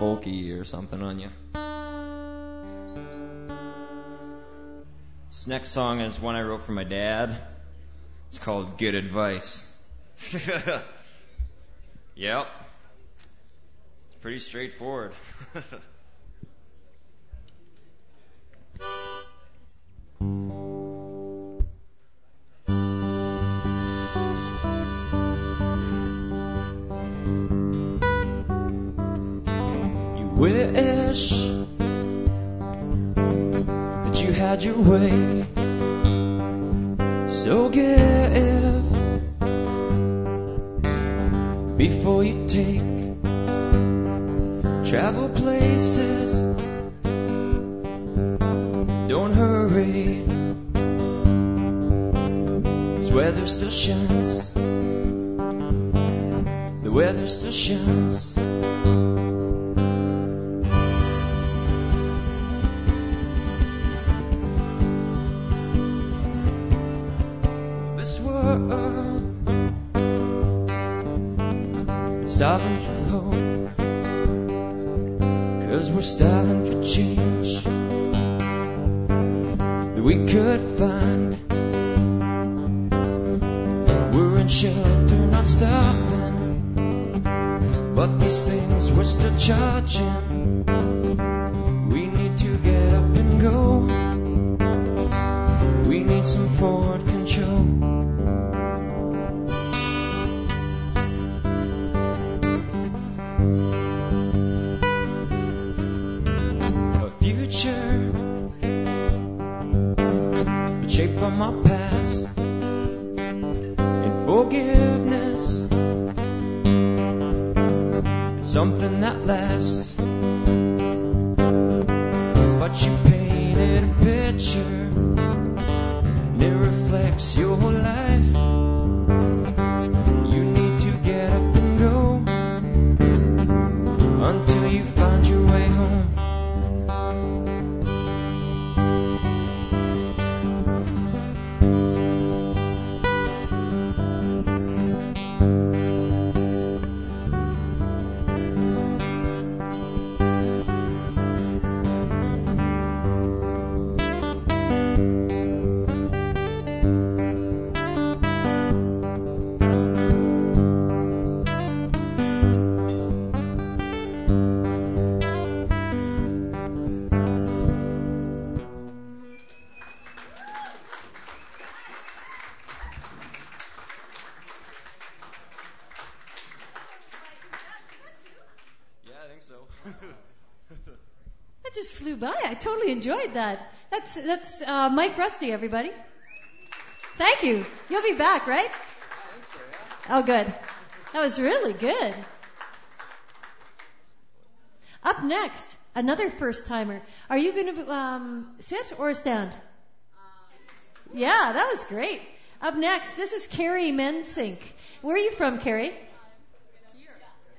Folky or something on you. This next song is one I wrote for my dad. It's called Good Advice. (laughs) yep. It's pretty straightforward. (laughs) wish that you had your way. So give before you take. Travel places. Don't hurry. This weather still shines. The weather still shines. Starving for hope. Cause we're starving for change. That we could find. We're in shelter, not starving. But these things we're still charging. I totally enjoyed that. That's that's uh, Mike Rusty, everybody. Thank you. You'll be back, right? Oh, good. That was really good. Up next, another first timer. Are you going to um, sit or stand? Yeah, that was great. Up next, this is Carrie Mensink. Where are you from, Carrie?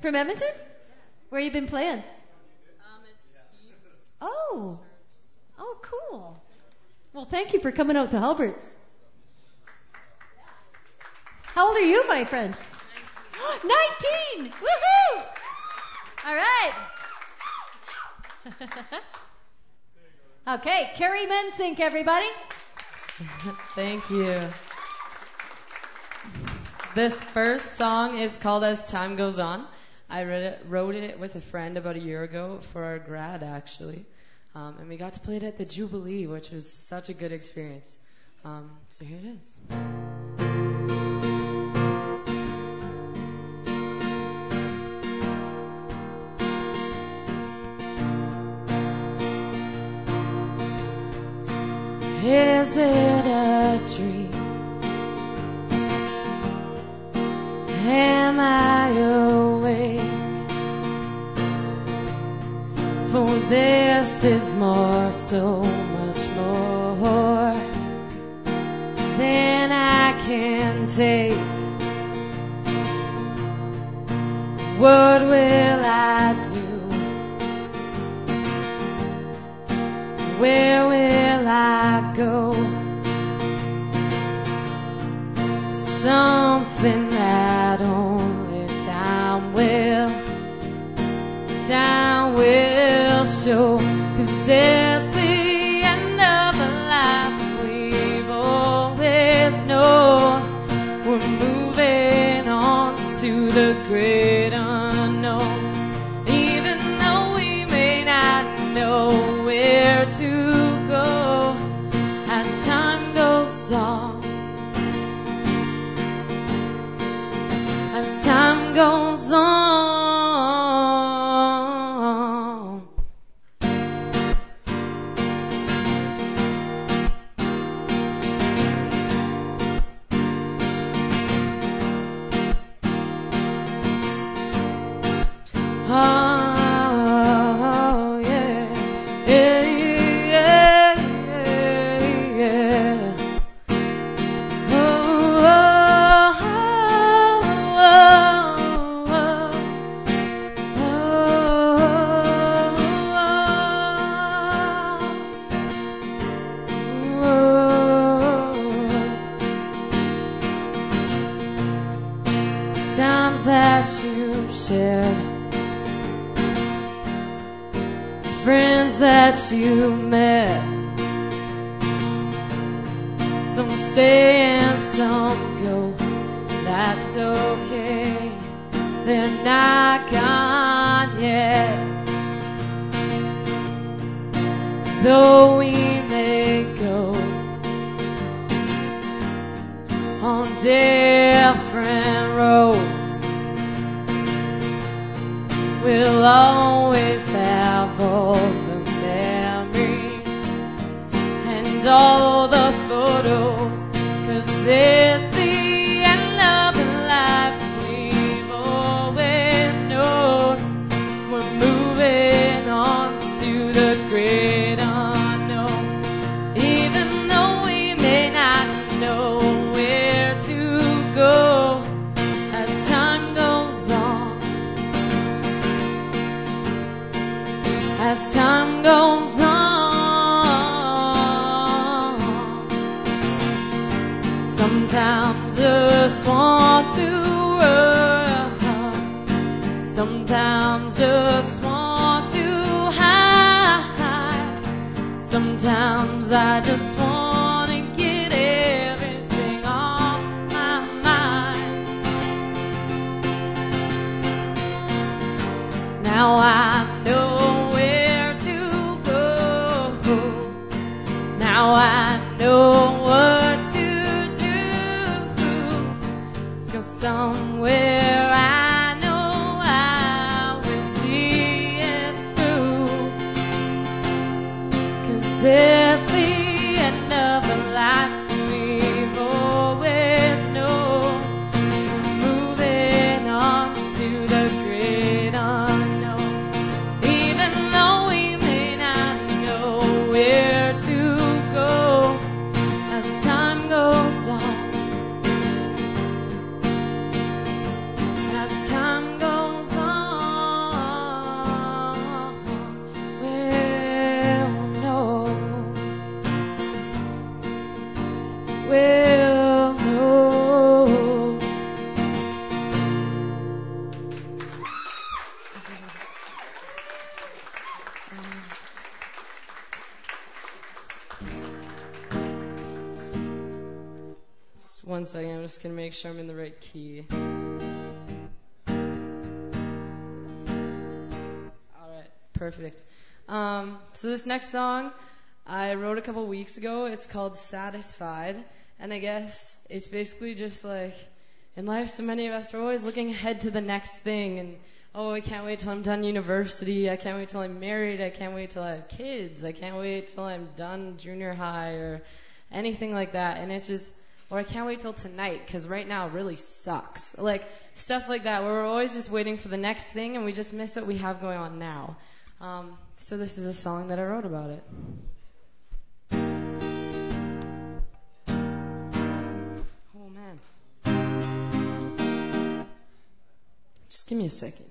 From Edmonton? Where you been playing? Oh. Oh, cool. Well, thank you for coming out to Halbert's. How old are you, my friend? 19! (gasps) Woohoo! All right. (laughs) okay, Carrie Mensink, everybody. (laughs) Thank you. This first song is called As Time Goes On. I it, wrote it with a friend about a year ago for our grad, actually. Um, and we got to play it at the Jubilee, which was such a good experience. Um, so here it is. Is it a dream? Am I awake? For this is more, so much more than I can take. What will I do? Where will I go? Something that only time will, time show. Cause you met. Some stay and some go. That's okay. They're not gone yet. Though I just make sure I'm in the right key. Alright, perfect. Um, so this next song I wrote a couple weeks ago. It's called Satisfied. And I guess it's basically just like in life so many of us are always looking ahead to the next thing and oh I can't wait till I'm done university, I can't wait till I'm married, I can't wait till I have kids, I can't wait till I'm done junior high or anything like that. And it's just or I can't wait till tonight because right now really sucks. Like stuff like that where we're always just waiting for the next thing and we just miss what we have going on now. Um, so this is a song that I wrote about it. Oh man. Just give me a second.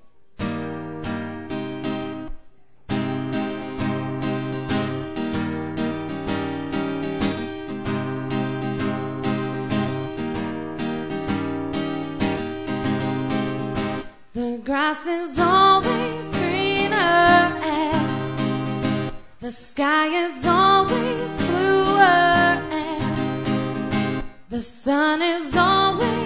Grass is always greener and the sky is always bluer and the sun is always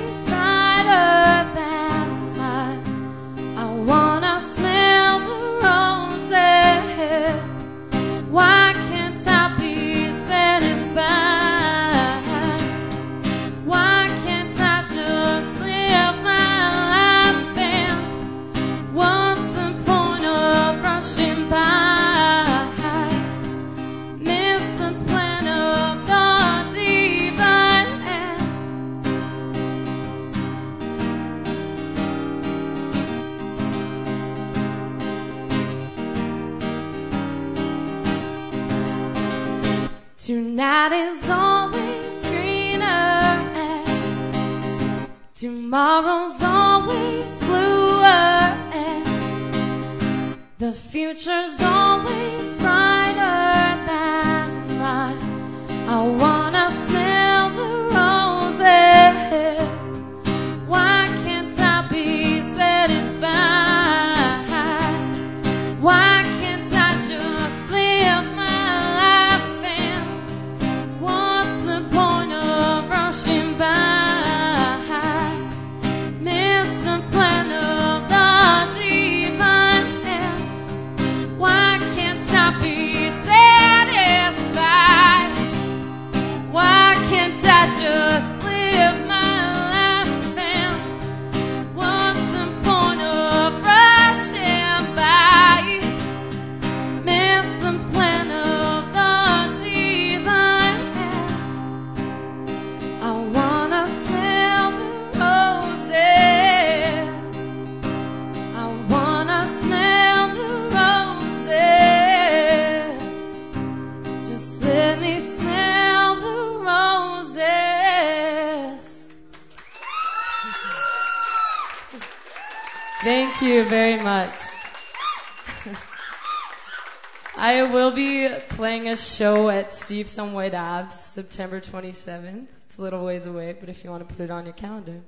Steve's on Whyte Ave September 27th. It's a little ways away, but if you want to put it on your calendar,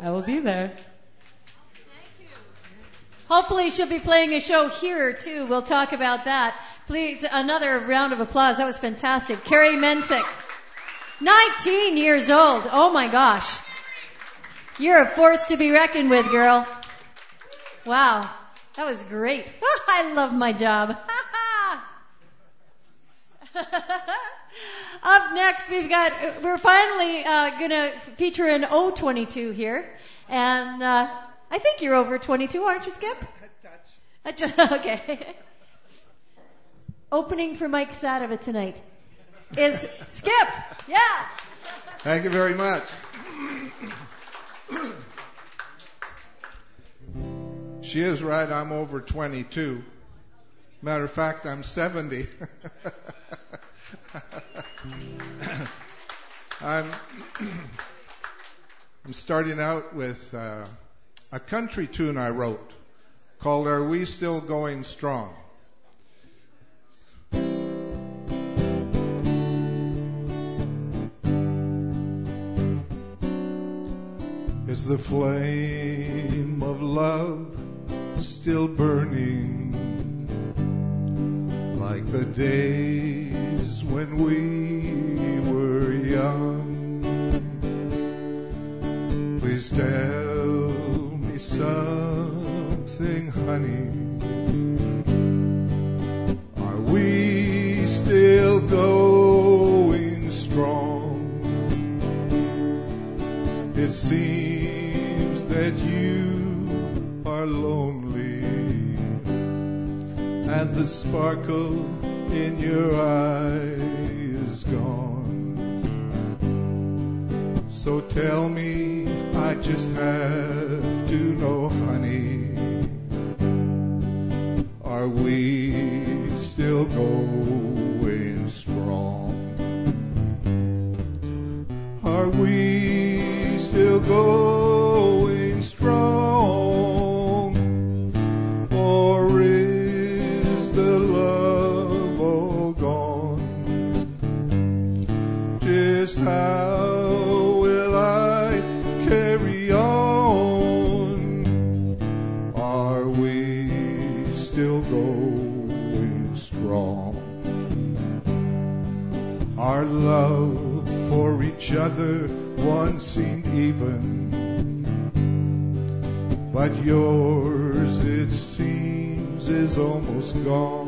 I will be there. Thank you. Hopefully she'll be playing a show here too. We'll talk about that. Please, another round of applause. That was fantastic. Carrie Mensink. 19 years old. Oh my gosh. You're a force to be reckoned with, girl. Wow. That was great. (laughs) I love my job. (laughs) (laughs) Up next, we've got, we're finally uh, going to feature an O22 here. And uh, I think you're over 22, aren't you, Skip? A touch. (laughs) okay. Opening for Mike Sadova tonight is Skip. Yeah. Thank you very much. She is right, I'm over 22. Matter of fact, I'm 70. (laughs) (laughs) I'm, (clears throat) I'm starting out with uh, a country tune I wrote called Are We Still Going Strong? Is the flame of love still burning like the days when we were young? Please tell me something, honey. Are we still going strong? It seems that you are lonely and the sparkle in your eye is gone. So tell me, I just have to know, honey, are we still going strong? Are we still going how will I carry on? Are we still going strong. Our love for each other once seemed even, but yours, it seems, is almost gone.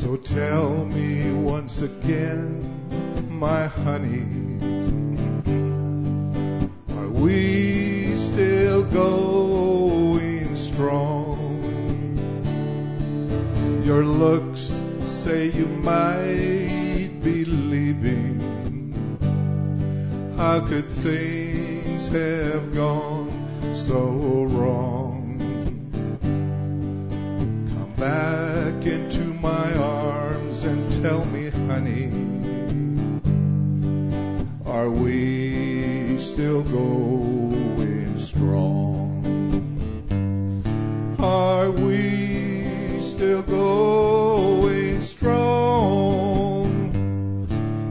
So tell me once again, my honey, are we still going strong? Your looks say you might be leaving. How could things have gone so wrong? Back into my arms and tell me, honey, are we still going strong? Are we still going strong?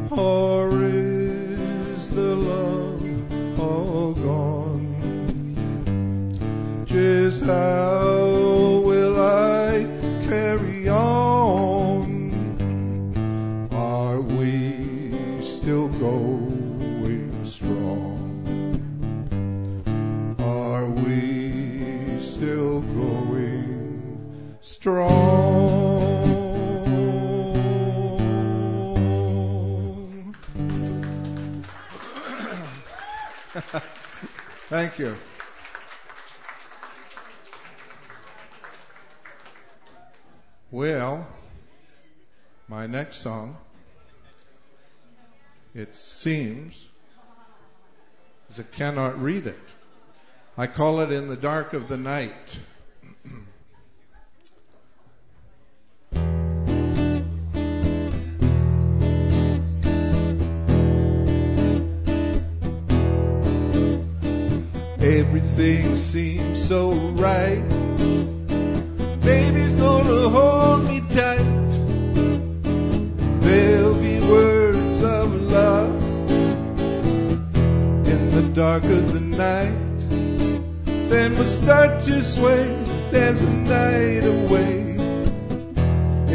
Or is the love all gone? Just You. Well, my next song, it seems, as I cannot read it. I call it In the Dark of the Night. Everything seems so right. Baby's gonna hold me tight. There'll be words of love in the dark of the night. Then we'll start to sway. There's a night away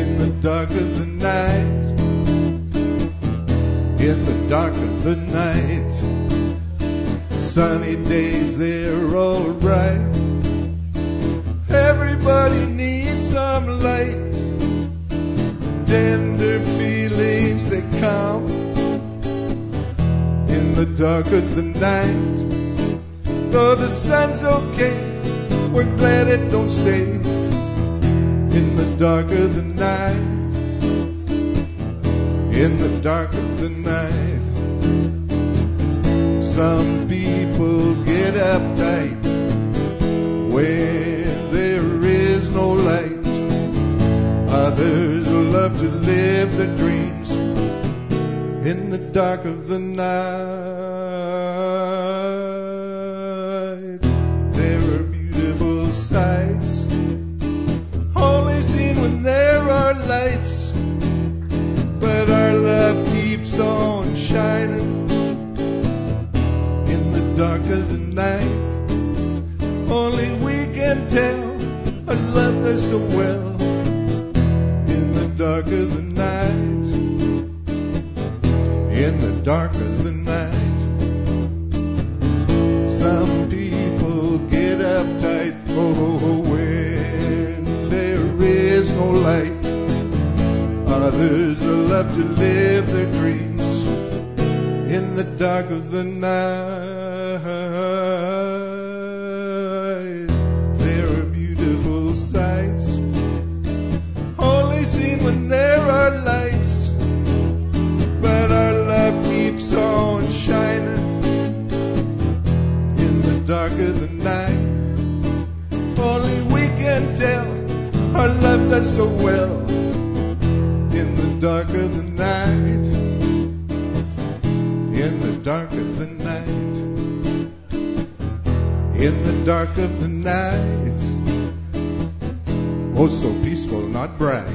in the dark of the night. In the dark of the night. Sunny days, they're alright. Everybody needs some light. Tender feelings they come in the dark of the night. Though the sun's okay, we're glad it don't stay in the dark of the night. In the dark of the night. Some people get uptight when there is no light. Others love to live their dreams in the dark of the night. There are beautiful sights, only seen when there are lights. But our love keeps on shining in the dark of the night. Only we can tell our love does so well in the dark of the night. In the dark of the night. Some people get uptight oh, when there is no light. Others love to live their dreams in the dark of the night. There are beautiful sights, only seen when there are lights. But our love keeps on shining in the dark of the night. Only we can tell our love does so well in the dark of the night. In the dark dark of the night. Oh, so peaceful, not bright.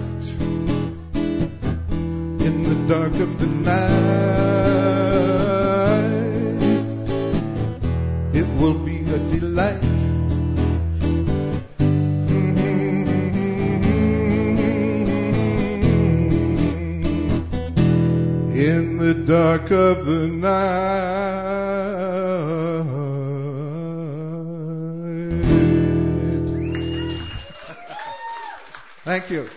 In the dark of the night, it will be a delight. Mm-hmm. In the dark of the night. Thank you.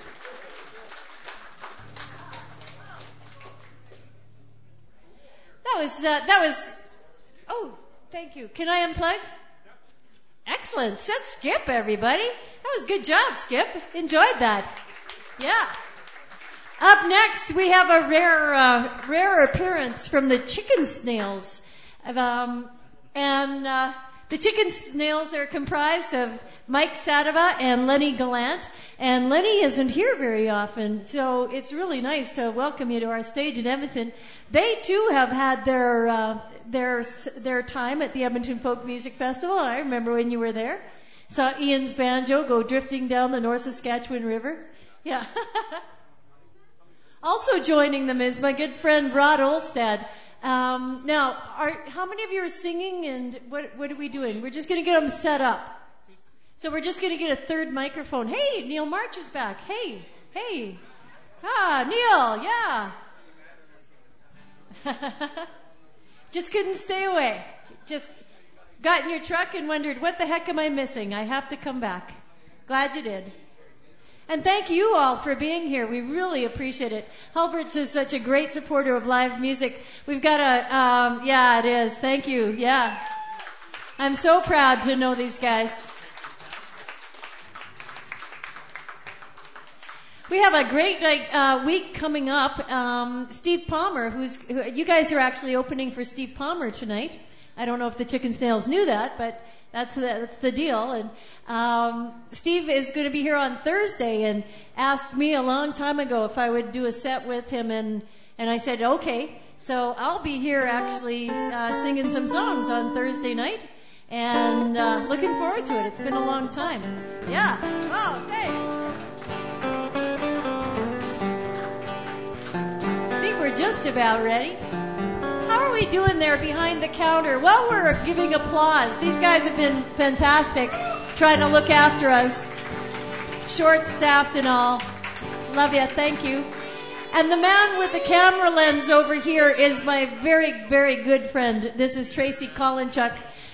That was uh, that was. Oh, thank you. Can I unplug? Excellent. Set Skip, everybody. That was good job, Skip. Enjoyed that. Yeah. Up next, we have a rare, uh, rare appearance from the Chicken Snails. Um, and uh, the Chicken Snails are comprised of Mike Sadova and Lenny Gallant. And Lenny isn't here very often, so it's really nice to welcome you to our stage in Edmonton. They too have had their uh, their their time at the Edmonton Folk Music Festival. I remember when you were there. Saw Ian's banjo go drifting down the North Saskatchewan River. Yeah. (laughs) also joining them is my good friend Rod Olstad. Um, now, are, how many of you are singing and what, what are we doing? We're just going to get them set up. So we're just going to get a third microphone. Hey, Neil March is back. Hey, hey. Ah, Neil, yeah. (laughs) just couldn't stay away. Just got in your truck and wondered, what the heck am I missing? I have to come back. Glad you did. And thank you all for being here. We really appreciate it. Halbert's is such a great supporter of live music. We've got a, um, yeah, it is. Thank you. Yeah. I'm so proud to know these guys. We have a great like, uh, week coming up. Um, Steve Palmer, who's who, you guys are actually opening for Steve Palmer tonight. I don't know if the Chicken Snails knew that, but that's the, that's the deal. And um, Steve is going to be here on Thursday, and asked me a long time ago if I would do a set with him, and and I said okay. So I'll be here actually uh, singing some songs on Thursday night, and uh, looking forward to it. It's been a long time. Yeah. Oh, thanks. I think we're just about ready. How are we doing there behind the counter? Well, we're giving applause. These guys have been fantastic trying to look after us. Short staffed and all. Love you. Thank you. And the man with the camera lens over here is my very, very good friend. This is Tracy Kolenchuk.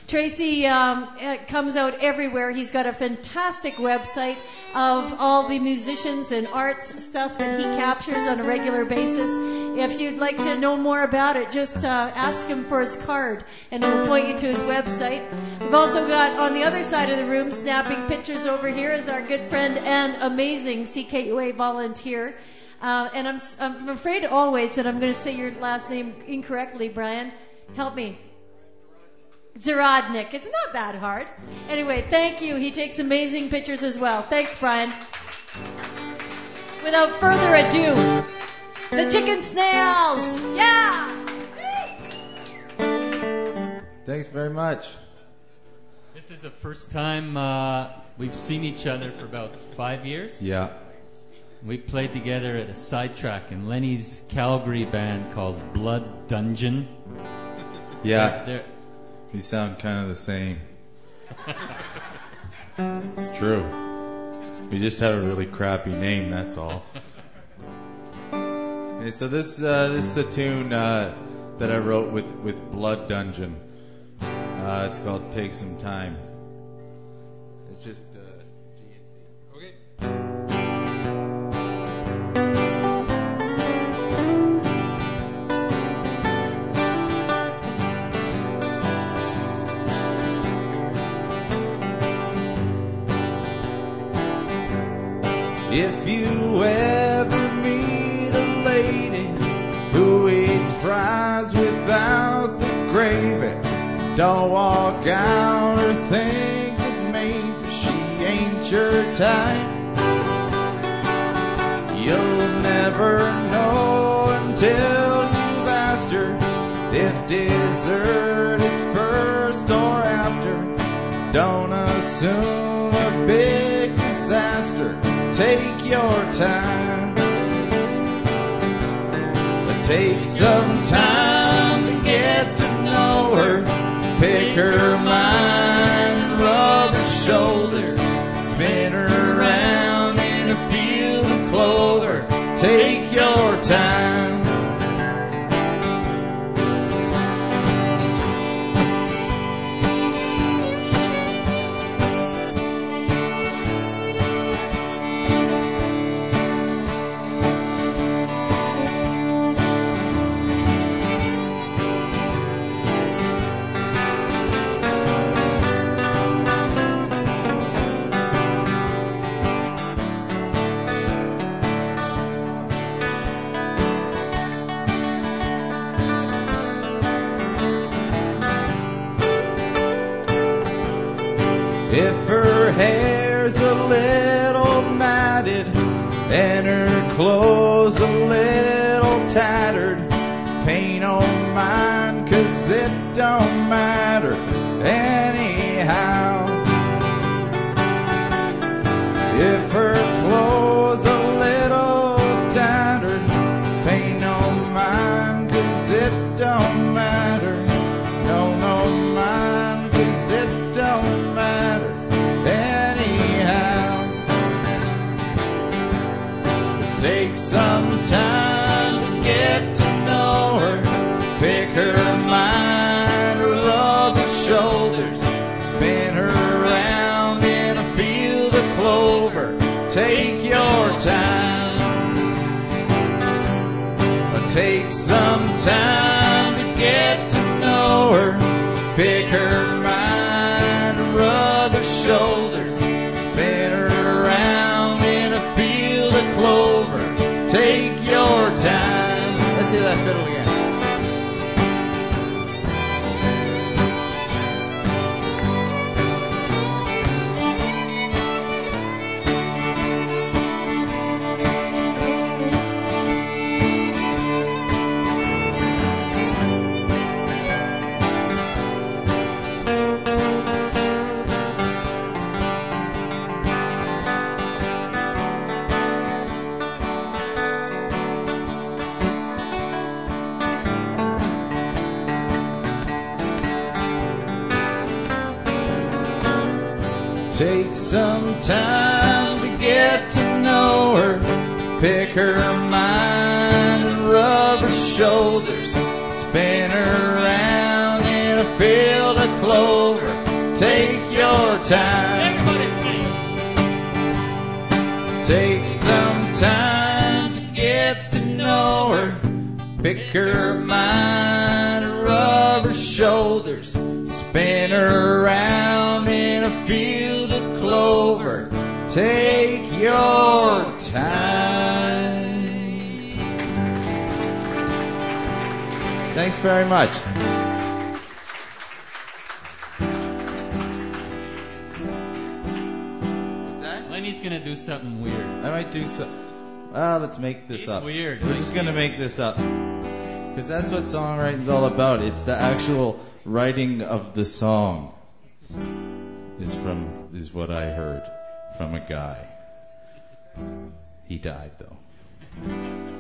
Tracy um, comes out everywhere. He's got a fantastic website of all the musicians and arts stuff that he captures on a regular basis. If you'd like to know more about it, just uh, ask him for his card, and it'll point you to his website. We've also got on the other side of the room, snapping pictures over here, is our good friend and amazing CKUA volunteer. Uh, and I'm, I'm afraid always that I'm going to say your last name incorrectly, Brian. Help me. Zarodnik. It's not that hard. Anyway, thank you. He takes amazing pictures as well. Thanks, Brian. Without further ado, the chicken snails. Yeah. Thanks very much. This is the first time uh, we've seen each other for about five years. Yeah. We played together at a sidetrack in Lenny's Calgary band called Blood Dungeon. Yeah. They're, You sound kind of the same. It's true. We just have a really crappy name, that's all. Okay, so this uh, this is a tune uh, that I wrote with with Blood Dungeon. Uh, it's called "Take Some Time." If you ever meet a lady who eats fries without the gravy, don't walk out or think that maybe she ain't your type. You'll never know until you've asked her if dessert is first or after. Don't assume. Take your time. But take some time to get to know her. Pick her mind, rub her shoulders, spin her around in a field of clover. Take your time. Pick her mind, rub her shoulders, spin her around in a field of clover. Take your time. Let's hear that fiddle again. Time to get to know her. Pick her mind rub her shoulders. Spin her around in a field of clover. Take your time. Everybody sing. Take some time to get to know her. Pick her mind rub her shoulders. Spin her Take your time. Thanks very much. What's that? Lenny's gonna do something weird. I might do so. Well, let's make this He's up. weird. We're just gonna make this up because that's what songwriting's all about. It's the actual writing of the song. Is from is what I heard from a guy. He died though.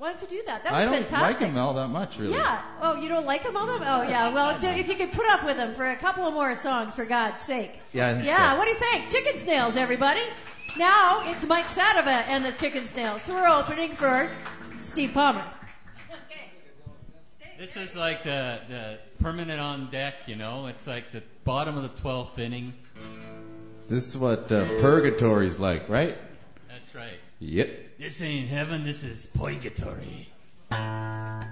Why don't you do that? That was fantastic. I don't fantastic. like him all that much, really. Yeah. Oh, you don't like him all that? Oh, yeah. Well, do, if you could put up with him for a couple of more songs, for God's sake. Yeah, I think Yeah. so. What do you think? Chicken Snails, everybody. Now it's Mike Sadova and the Chicken Snails who are opening for Steve Palmer. Okay. (laughs) This is like the, the permanent on deck, you know. It's like the bottom of the 12th inning. This is what uh, purgatory's like, right? That's right. Yep. This ain't heaven, this is purgatory. I'm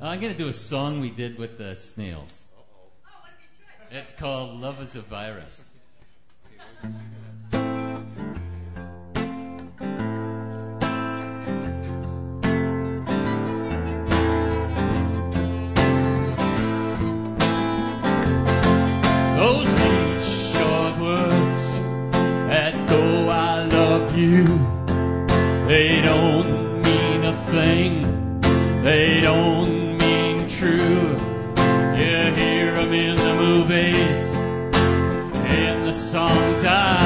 going to do a song we did with the snails. It's called Love is a Virus. Thing. They don't mean true. You hear 'em in the movies, in the songs I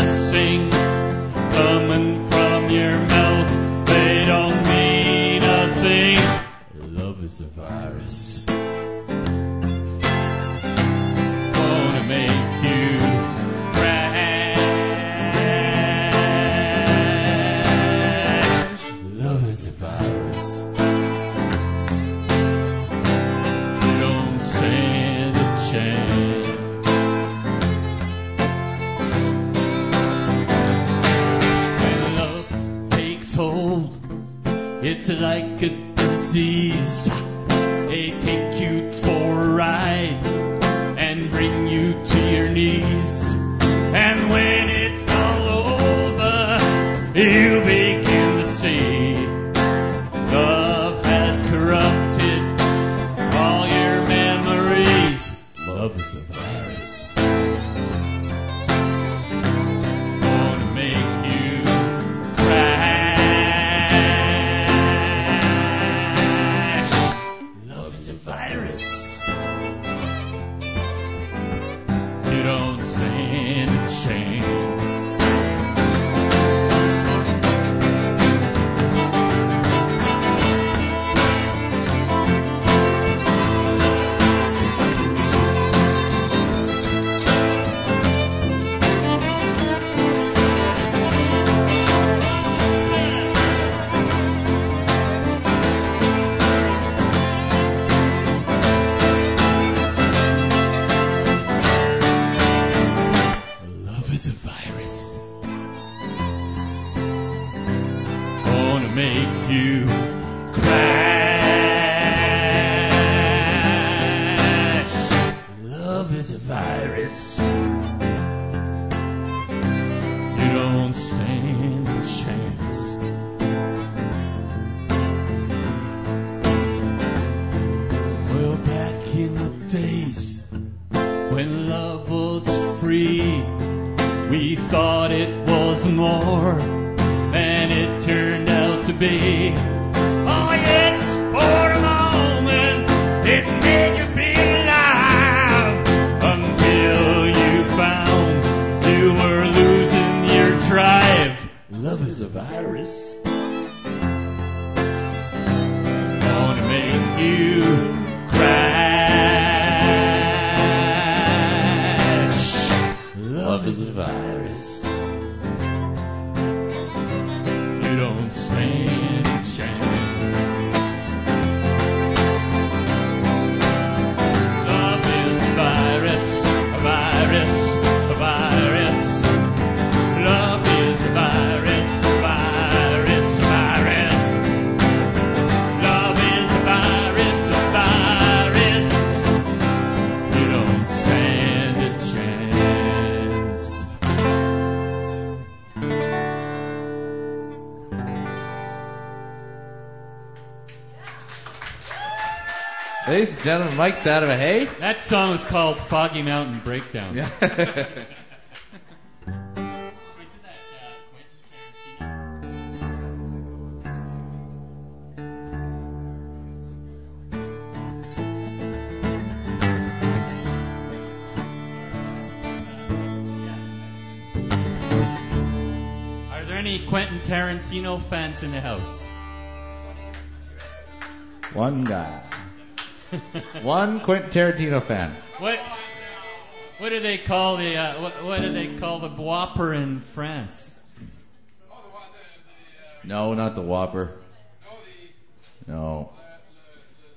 it's like a disease. Ladies and of a hay. That song is called Foggy Mountain Breakdown. Yeah. (laughs) Are there any Quentin Tarantino fans in the house? One guy. (laughs) One Quentin Tarantino fan. What? What do they call the uh, what, what do they call the Whopper in France? No, not the Whopper. No.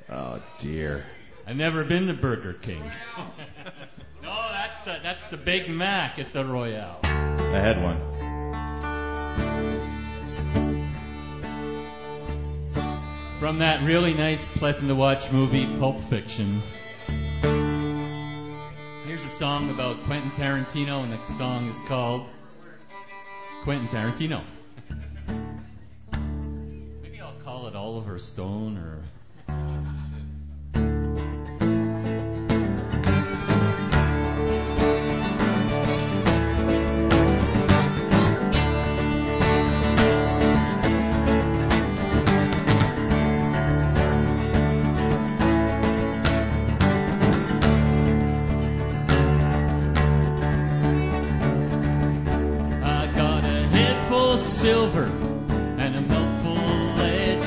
Oh dear. I've never been to Burger King. (laughs) no, that's the that's the Big Mac. It's the Royale. I had one. From that really nice, pleasant to watch movie, Pulp Fiction. Here's a song about Quentin Tarantino, and the song is called Quentin Tarantino. (laughs) Maybe I'll call it Oliver Stone or. Silver and a mouthful of lead.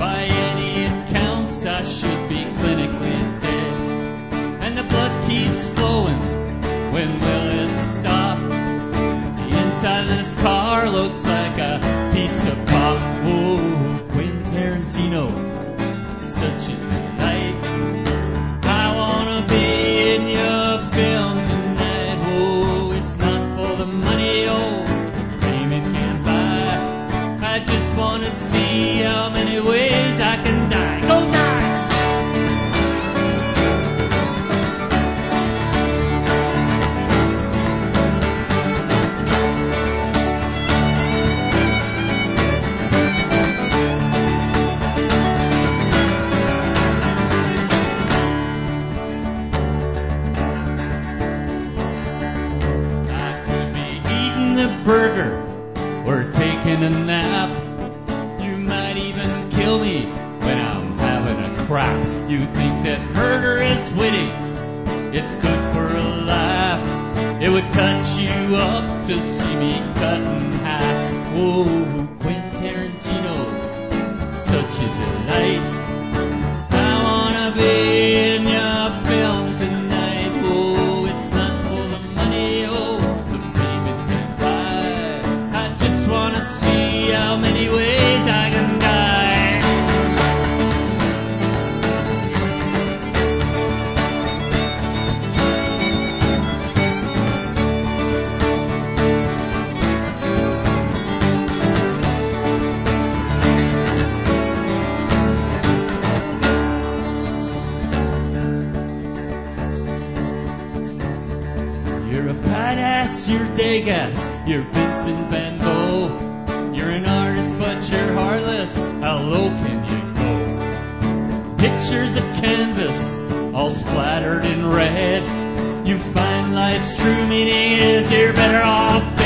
By any accounts, I should be clinically dead. And the blood keeps flowing. When will it stop? The inside of this car looks like a pizza pop. Whoa, Quentin Tarantino, You think that murder is witty, it's good for a laugh. It would cut you up to see me cut in half. Whoa, Quentin Tarantino, such a delight. I wanna be you're you're Vincent Van Gogh. You're an artist, but you're heartless. How low can you go? Pictures of canvas, all splattered in red. You find life's true meaning is you're better off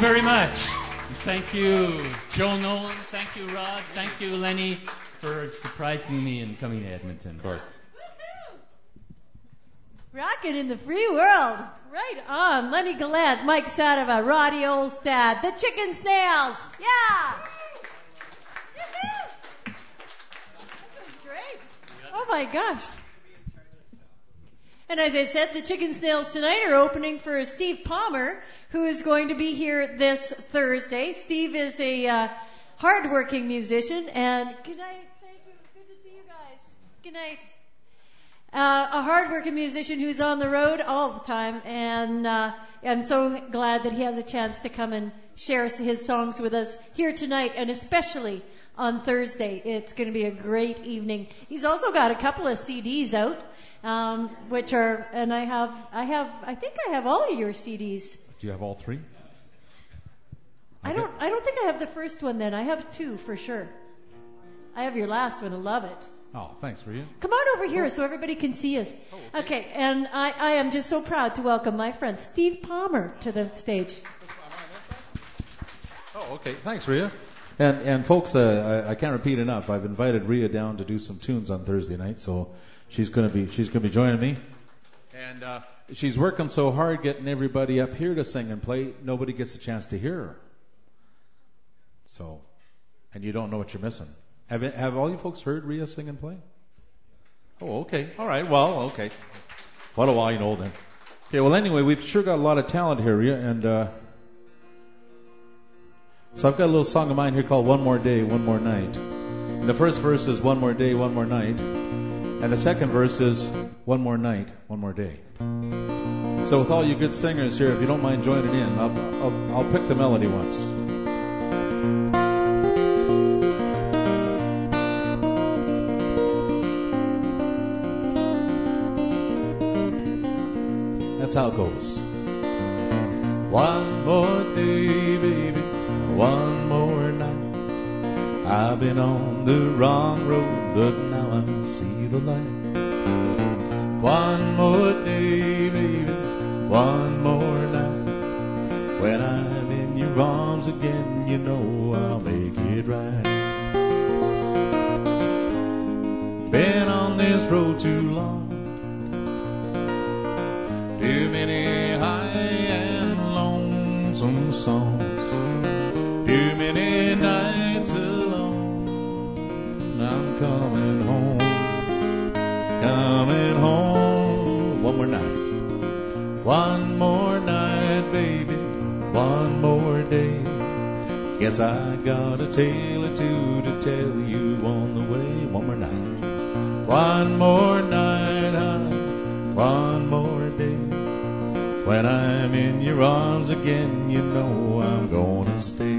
you very much. Thank you, Joe Nolan. Thank you, Rod. Thank you, Lenny, for surprising me and coming to Edmonton. Of course. Rockin' in the free world. Right on. Lenny Gallant, Mike Sadova, Roddy Olstad, the Chicken Snails. Yeah! Woo-hoo. That was great. Oh my gosh. And as I said, the Chicken Snails tonight are opening for Steve Palmer, who is going to be here this Thursday. Steve is a uh, hardworking musician, and good night. Thank you. Good to see you guys. Good night. Uh, a hardworking musician who's on the road all the time, and uh, I'm so glad that he has a chance to come and share his songs with us here tonight, and especially on Thursday. It's going to be a great evening. He's also got a couple of CDs out, um, which are, and I have, I have, I think I have all of your CDs. Do you have all three? I don't, I don't think I have the first one. Then I have two for sure. I have your last one. I love it. Oh, thanks, Rhea. Come on over here so everybody can see us. Okay, and I, I am just so proud to welcome my friend Steve Palmer to the stage. Oh, okay. Thanks, Rhea. And and folks, uh, I, I can't repeat enough. I've invited Rhea down to do some tunes on Thursday night, so she's gonna be she's gonna be joining me. And uh, she's working so hard getting everybody up here to sing and play. Nobody gets a chance to hear her. So, and you don't know what you're missing. Have have all you folks heard Rhea sing and play? Oh, okay. All right. Well, okay. What while you know then. Okay. Well, anyway, we've sure got a lot of talent here, Rhea, and. Uh, so I've got a little song of mine here called One More Day, One More Night. And the first verse is One More Day, One More Night. And the second verse is One More Night, One More Day. So with all you good singers here, if you don't mind joining in, I'll, I'll, I'll pick the melody once. How it goes. One more day, baby, one more night. I've been on the wrong road, but now I see the light. One more day, baby, one more night. When I'm in your arms again, you know I'll make it right. Been on this road too long. Too many high and lonesome songs. Too many nights alone. I'm coming home. Coming home. One more night. One more night, baby. One more day. Guess I got a tale or two to tell you on the way. One more night. One more night, honey. One more. When I'm in your arms again, you know I'm gonna stay.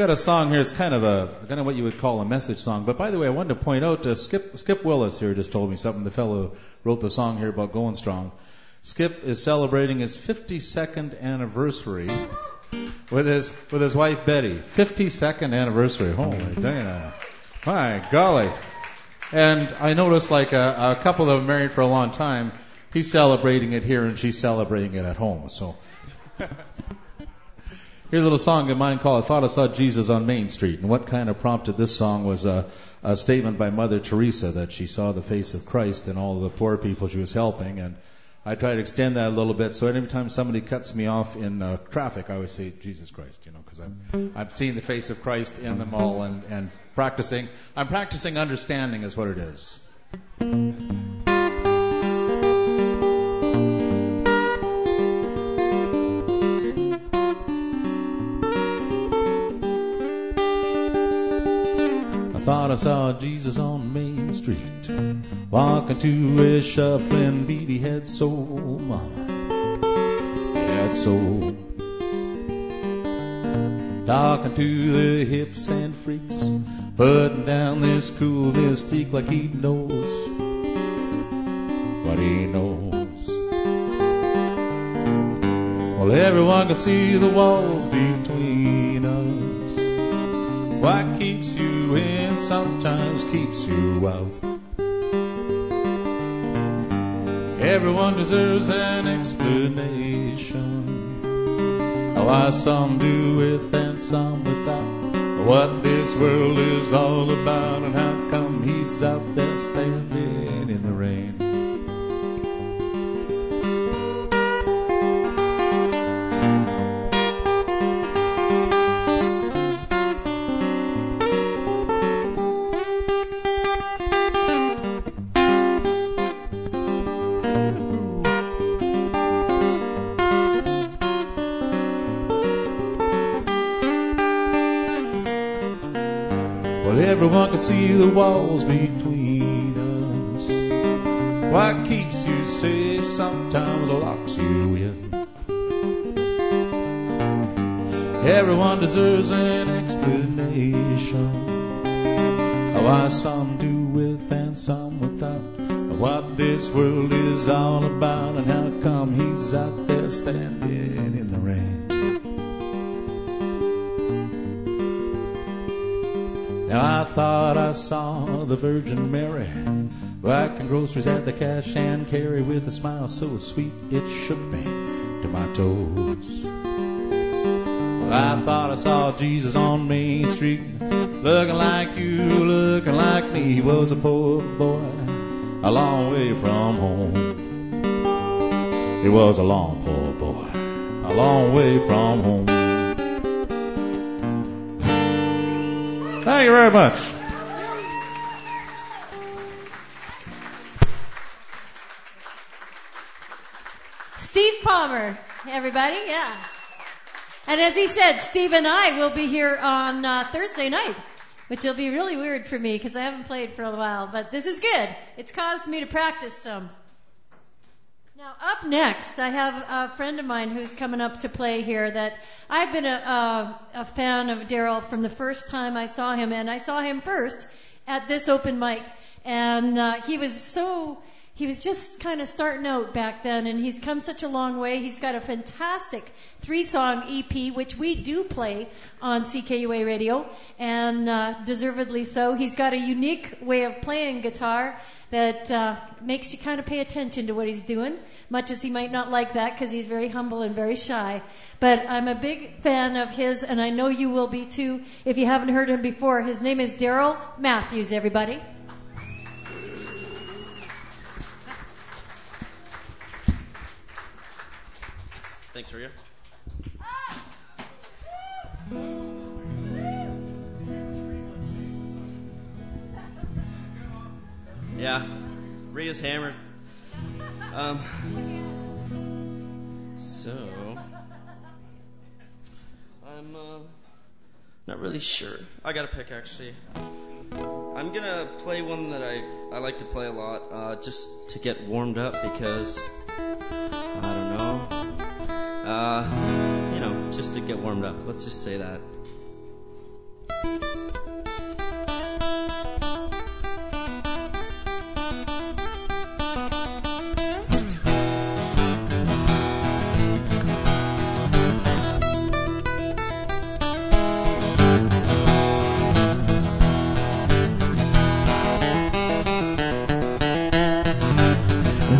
Got a song here. It's kind of a, don't know what you would call a message song. But by the way, I wanted to point out, uh, Skip, Skip Willis here just told me something. The fellow wrote the song here about going strong. Skip is celebrating his 52nd anniversary with his with his wife Betty. 52nd anniversary. Holy (laughs) Dana. My golly. And I noticed like a, a couple that have married for a long time, he's celebrating it here and she's celebrating it at home. So (laughs) Here's a little song of mine called I Thought I Saw Jesus on Main Street. And what kind of prompted this song was a, a statement by Mother Teresa that she saw the face of Christ in all the poor people she was helping. And I try to extend that a little bit. So every time somebody cuts me off in uh, traffic, I always say Jesus Christ, you know, because I'm, I'm seeing the face of Christ in them all and, and practicing. I'm practicing understanding is what it is. I thought I saw Jesus on Main Street, walking to his shuffling beady head soul, mama, head soul. Talking to the hips and freaks, putting down this cool mystique like he knows what he knows. Well, everyone can see the walls between us. What keeps you in sometimes keeps you out. Everyone deserves an explanation. Oh, why some do with and some without. What this world is all about and how come he's out there standing in the rain. Walls between us. What keeps you safe sometimes locks you in. Everyone deserves an explanation. Why some do with and some without. What this world is all about and how saw the Virgin Mary whacking groceries at the cash and carry with a smile so sweet it shook me to my toes. I thought I saw Jesus on Main Street looking like you, looking like me. He was a poor boy a long way from home. He was a long poor boy a long way from home. Thank you very much. Everybody, yeah. And as he said, Steve and I will be here on uh, Thursday night, which will be really weird for me because I haven't played for a while, but this is good. It's caused me to practice some. Now, up next, I have a friend of mine who's coming up to play here that I've been a, a, a fan of Daryl from the first time I saw him, and I saw him first at this open mic. And uh, he was so, he was just kind of starting out back then, and he's come such a long way. He's got a fantastic three song EP, which we do play on CKUA radio, and uh, deservedly so. He's got a unique way of playing guitar that uh, makes you kind of pay attention to what he's doing, much as he might not like that because he's very humble and very shy. But I'm a big fan of his, and I know you will be too if you haven't heard him before. His name is Daryl Matthews, everybody. Thanks, Rhea. Yeah, Rhea's hammered. Um, so I'm uh, not really sure. I got to pick actually. I'm gonna play one that I I like to play a lot, uh, just to get warmed up because I don't know, uh, you know, just to get warmed up. Let's just say that.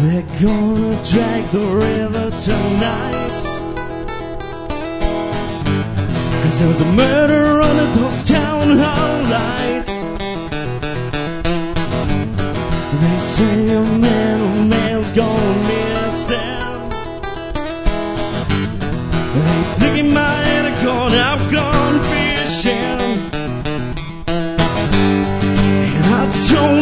They're gonna drag the river tonight. There was a murder under those town hall lights. They say a man, a man's gone missing. They think he might have gone out gone fishing. And I don't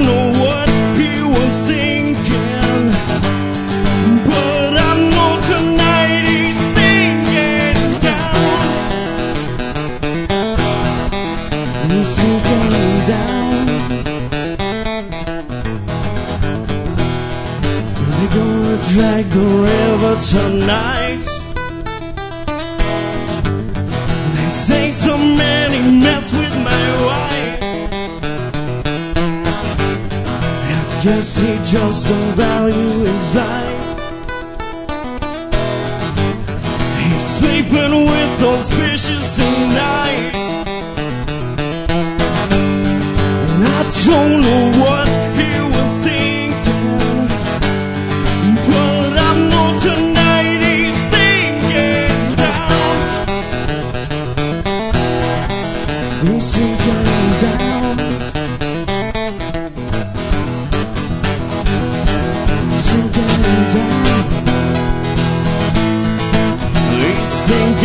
tonight. They say so many mess with my wife. I guess he just don't value his life. He's sleeping with those fishes tonight. And I don't know what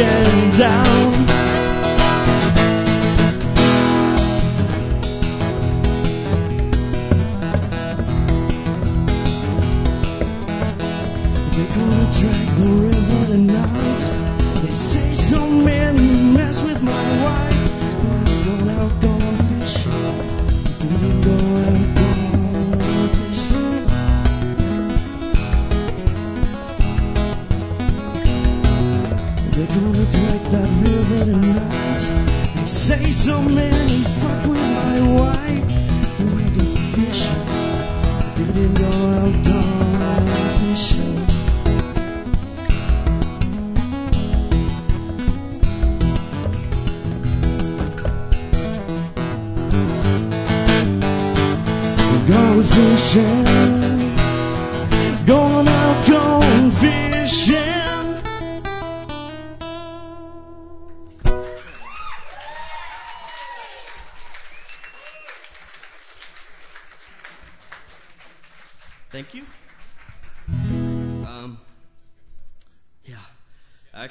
sinking down.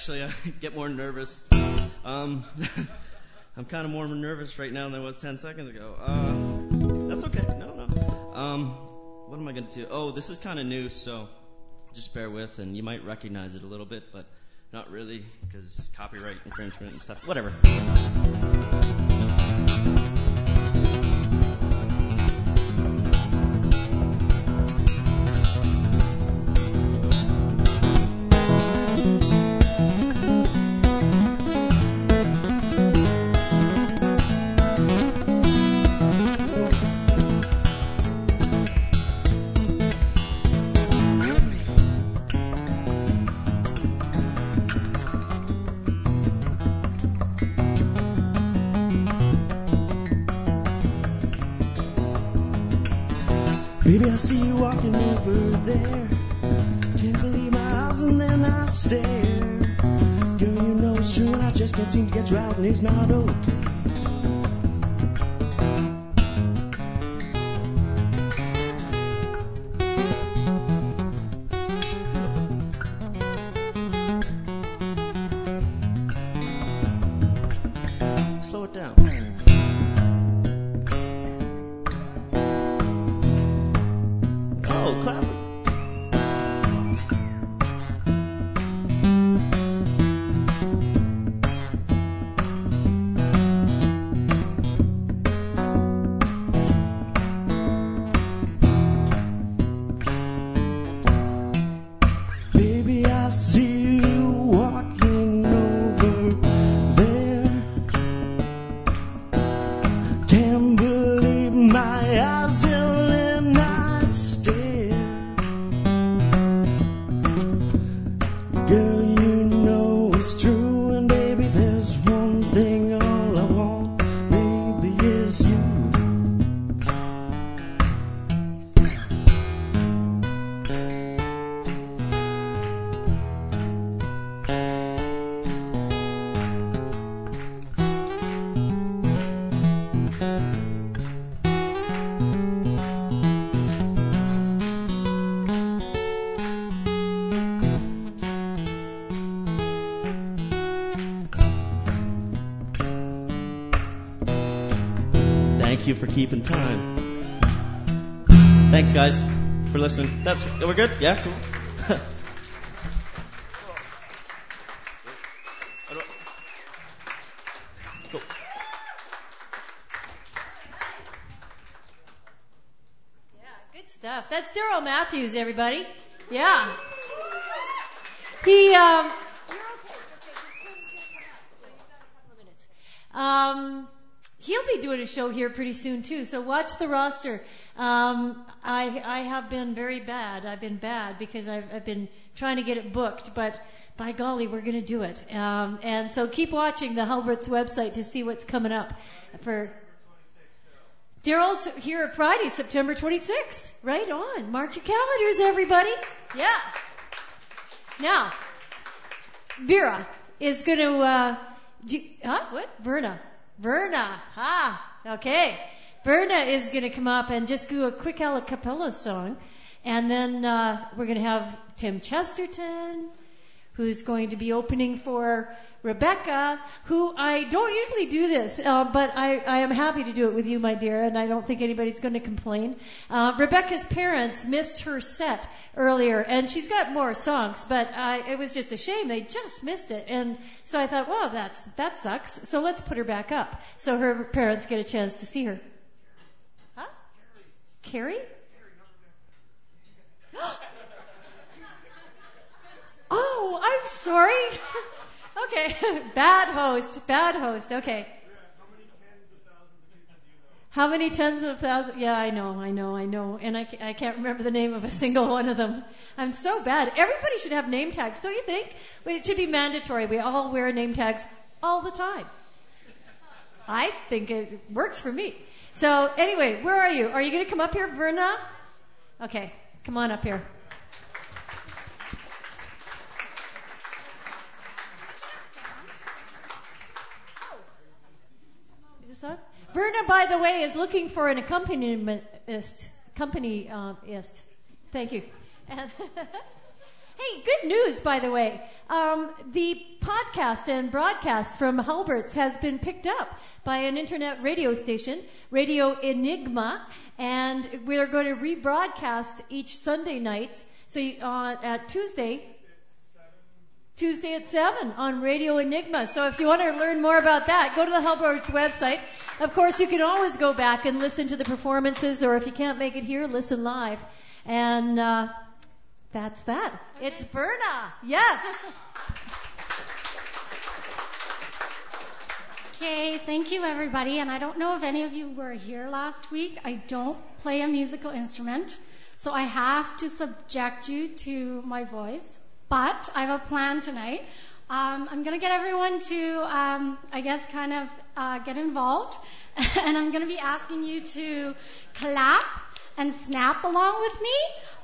Actually, I (laughs) get more nervous. Um, (laughs) I'm kind of more nervous right now than I was 10 seconds ago. Uh, that's okay. No, no. Um, what am I going to do? Oh, this is kind of new, so just bear with, and you might recognize it a little bit, but not really, because copyright infringement and stuff. Whatever. I see you walking over there. Can't believe my eyes, and then I stare. Girl, you know it's true, and I just can't seem to get you out, and it's not okay. Keeping time. Thanks, guys, for listening. That's we're good. Yeah, cool. Cool. Good stuff. That's Daryl Matthews, everybody. Yeah. He, um, um, he'll be doing a show here pretty soon too. So watch the roster. Um, I, I have been very bad. I've been bad because I've, I've been trying to get it booked, but by golly, we're going to do it. Um, and so keep watching the Halbert's website to see what's coming up for Daryl's here at Friday, September 26th. Right on. Mark your calendars, everybody. Yeah. Now, Vera is going to, uh, do, huh? What? Verna. Verna. Ah, okay. Verna is going to come up and just do a quick a cappella song. And then, uh, we're going to have Tim Chesterton, who's going to be opening for Rebecca, who I don't usually do this, uh, but I, I am happy to do it with you, my dear, and I don't think anybody's going to complain. Uh, Rebecca's parents missed her set earlier, and she's got more songs, but uh, it was just a shame they just missed it, and so I thought, well, that's that sucks. So let's put her back up, so her parents get a chance to see her. Huh? Carrie? (gasps) Oh, I'm sorry. (laughs) okay, (laughs) bad host, bad host. Okay. How many tens of thousands? Yeah, I know, I know, I know. And I, I can't remember the name of a (laughs) single one of them. I'm so bad. Everybody should have name tags, don't you think? It should be mandatory. We all wear name tags all the time. I think it works for me. So anyway, where are you? Are you going to come up here, Verna? Okay, come on up here. Is this on? Verna, by the way, is looking for an accompanist. Accompanist. Thank you. (laughs) Hey, good news, by the way. Um, the podcast and broadcast from Halbert's has been picked up by an internet radio station, Radio Enigma, and we're going to rebroadcast each Sunday nights. So you, uh, at Tuesday, Tuesday at 7 on Radio Enigma. So if you want to learn more about that, go to the Halbert's website. Of course, you can always go back and listen to the performances, or if you can't make it here, listen live. And uh, that's that. It's Verna. Yes. Okay, thank you everybody. And I don't know if any of you were here last week. I don't play a musical instrument, so I have to subject you to my voice. But I have a plan tonight. Um, I'm going to get everyone to, um, I guess, kind of uh, get involved, (laughs) and I'm going to be asking you to clap and snap along with me.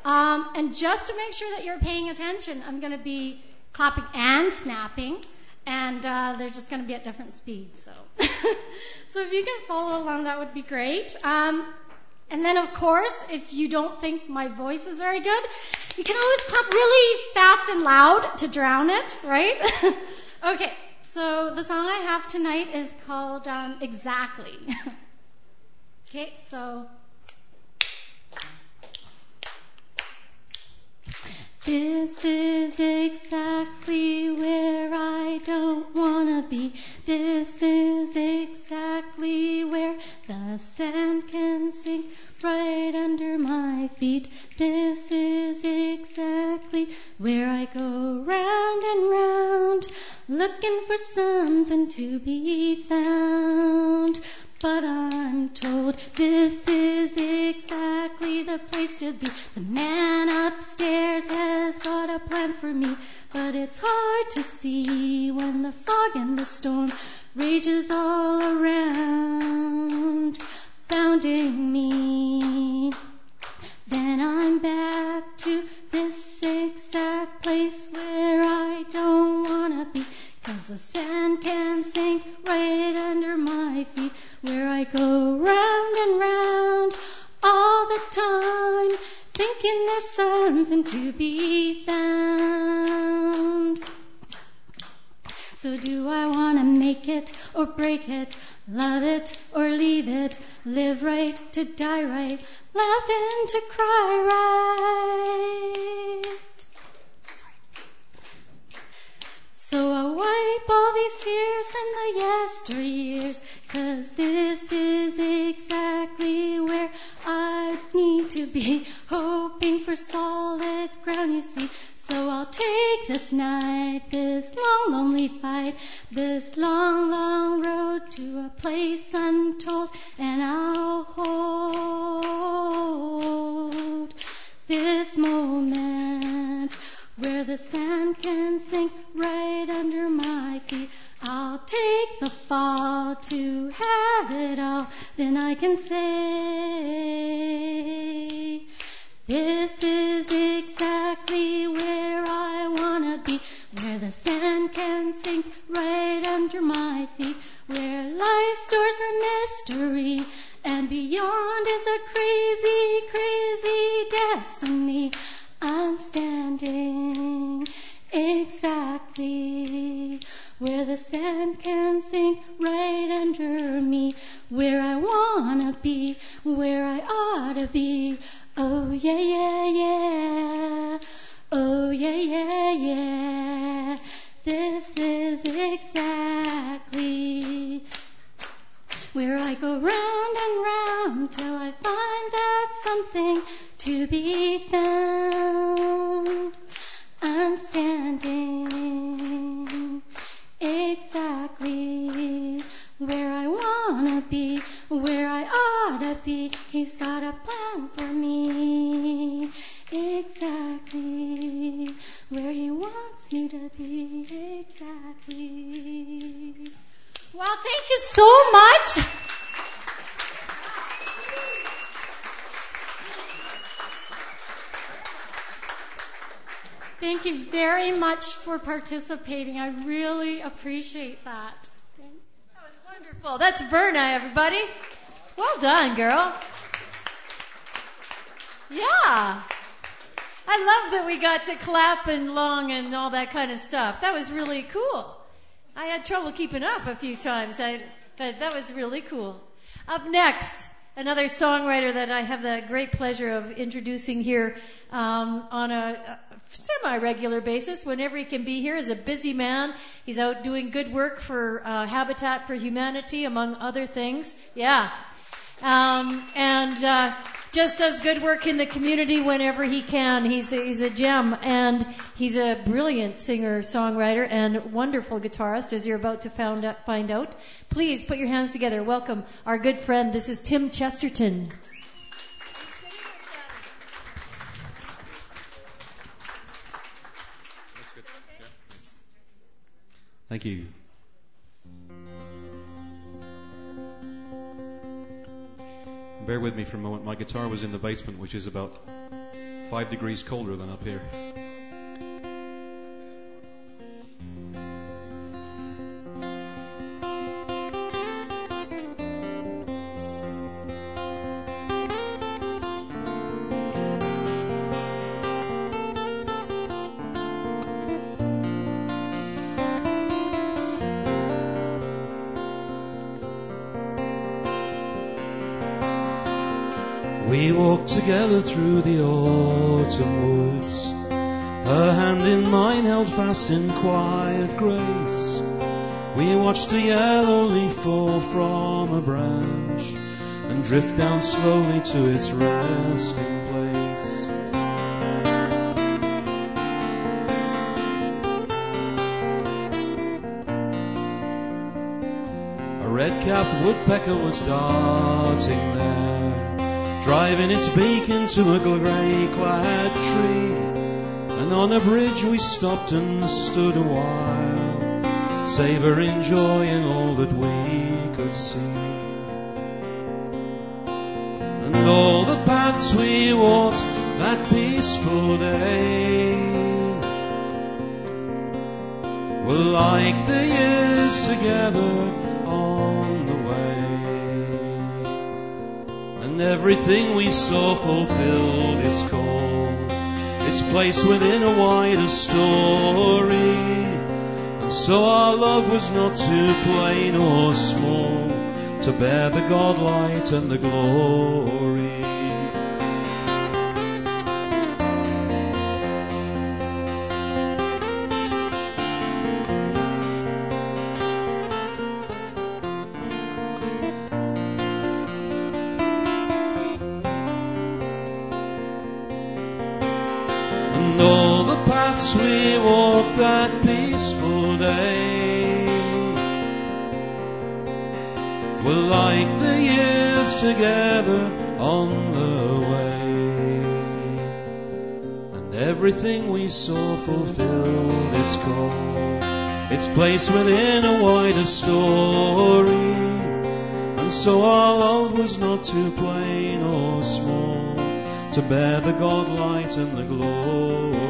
Um, and just to make sure that you're paying attention, I'm going to be clapping and snapping, and uh, they're just going to be at different speeds. So, (laughs) so if you can follow along, that would be great. Um, and then, of course, if you don't think my voice is very good, you can always clap really fast and loud to drown it, right? (laughs) okay, so the song I have tonight is called um, Exactly. (laughs) okay, so. This is exactly where I don't wanna be. This is exactly where the sand can sink right under my feet. This is exactly where I go round and round, looking for something to be found. But I'm told this is exactly the place to be. The man upstairs has got a plan for me, but it's hard to see when the fog and the storm rages all around, bounding me. Then I'm back to this exact place where I don't wanna be. Cause the sand can sink right under my feet where I go round and round all the time, thinking there's something to be found. So do I want to make it or break it, love it or leave it, live right to die right, laugh and to cry right? So I'll wipe all these tears from the yesteryears, cause this is exactly where I need to be, hoping for solid ground, you see. So I'll take this night, this long, lonely fight, this long, long road to a place untold, and I'll hold this moment where the sand can sink right under my feet. I'll take the fall to have it all, then I can say, this is exactly where I wanna be, where the sand can sink right under my feet, where life stores a mystery, and beyond is a crazy, crazy destiny. I'm standing exactly where the sand can sink right under me, where I wanna be, where I ought to be. Oh yeah, yeah, yeah. Oh yeah, yeah, yeah. This is exactly where I go round and round till I find that something to be found. I'm standing exactly where I wanna be, where I ought to be. He's got a plan for me. Exactly where he wants me to be. Exactly. Well, thank you so much. Thank you very much for participating. I really appreciate that. That was wonderful. That's Verna, everybody. Well done, girl. Yeah. I love that we got to clap and long and all that kind of stuff. That was really cool. I had trouble keeping up a few times, I, but that was really cool. Up next, another songwriter that I have the great pleasure of introducing here um, on a, a semi-regular basis whenever he can be here. Is a busy man. He's out doing good work for uh, Habitat for Humanity, among other things. Yeah, um, and uh, just does good work in the community whenever he can. He's a, he's a gem, and he's a brilliant singer, songwriter, and wonderful guitarist, as you're about to found out, find out. Please put your hands together. Welcome our good friend. This is Tim Chesterton. Thank you. Bear with me for a moment. My guitar was in the basement, which is about five degrees colder than up here. Together through the autumn woods. Her hand in mine held fast in quiet grace. We watched a yellow leaf fall from a branch and drift down slowly to its resting place. A red-capped woodpecker was darting there driving its beak into a grey-clad tree. And on a bridge we stopped and stood a while, savouring joy in all that we could see. And all the paths we walked that peaceful day were like the years together and everything we saw fulfilled its call, its place within a wider story. And so our love was not too plain or small to bear the God light and the glory. Fulfilled its call, its place within a wider story. And so our love was not too plain or small to bear the God light and the glory.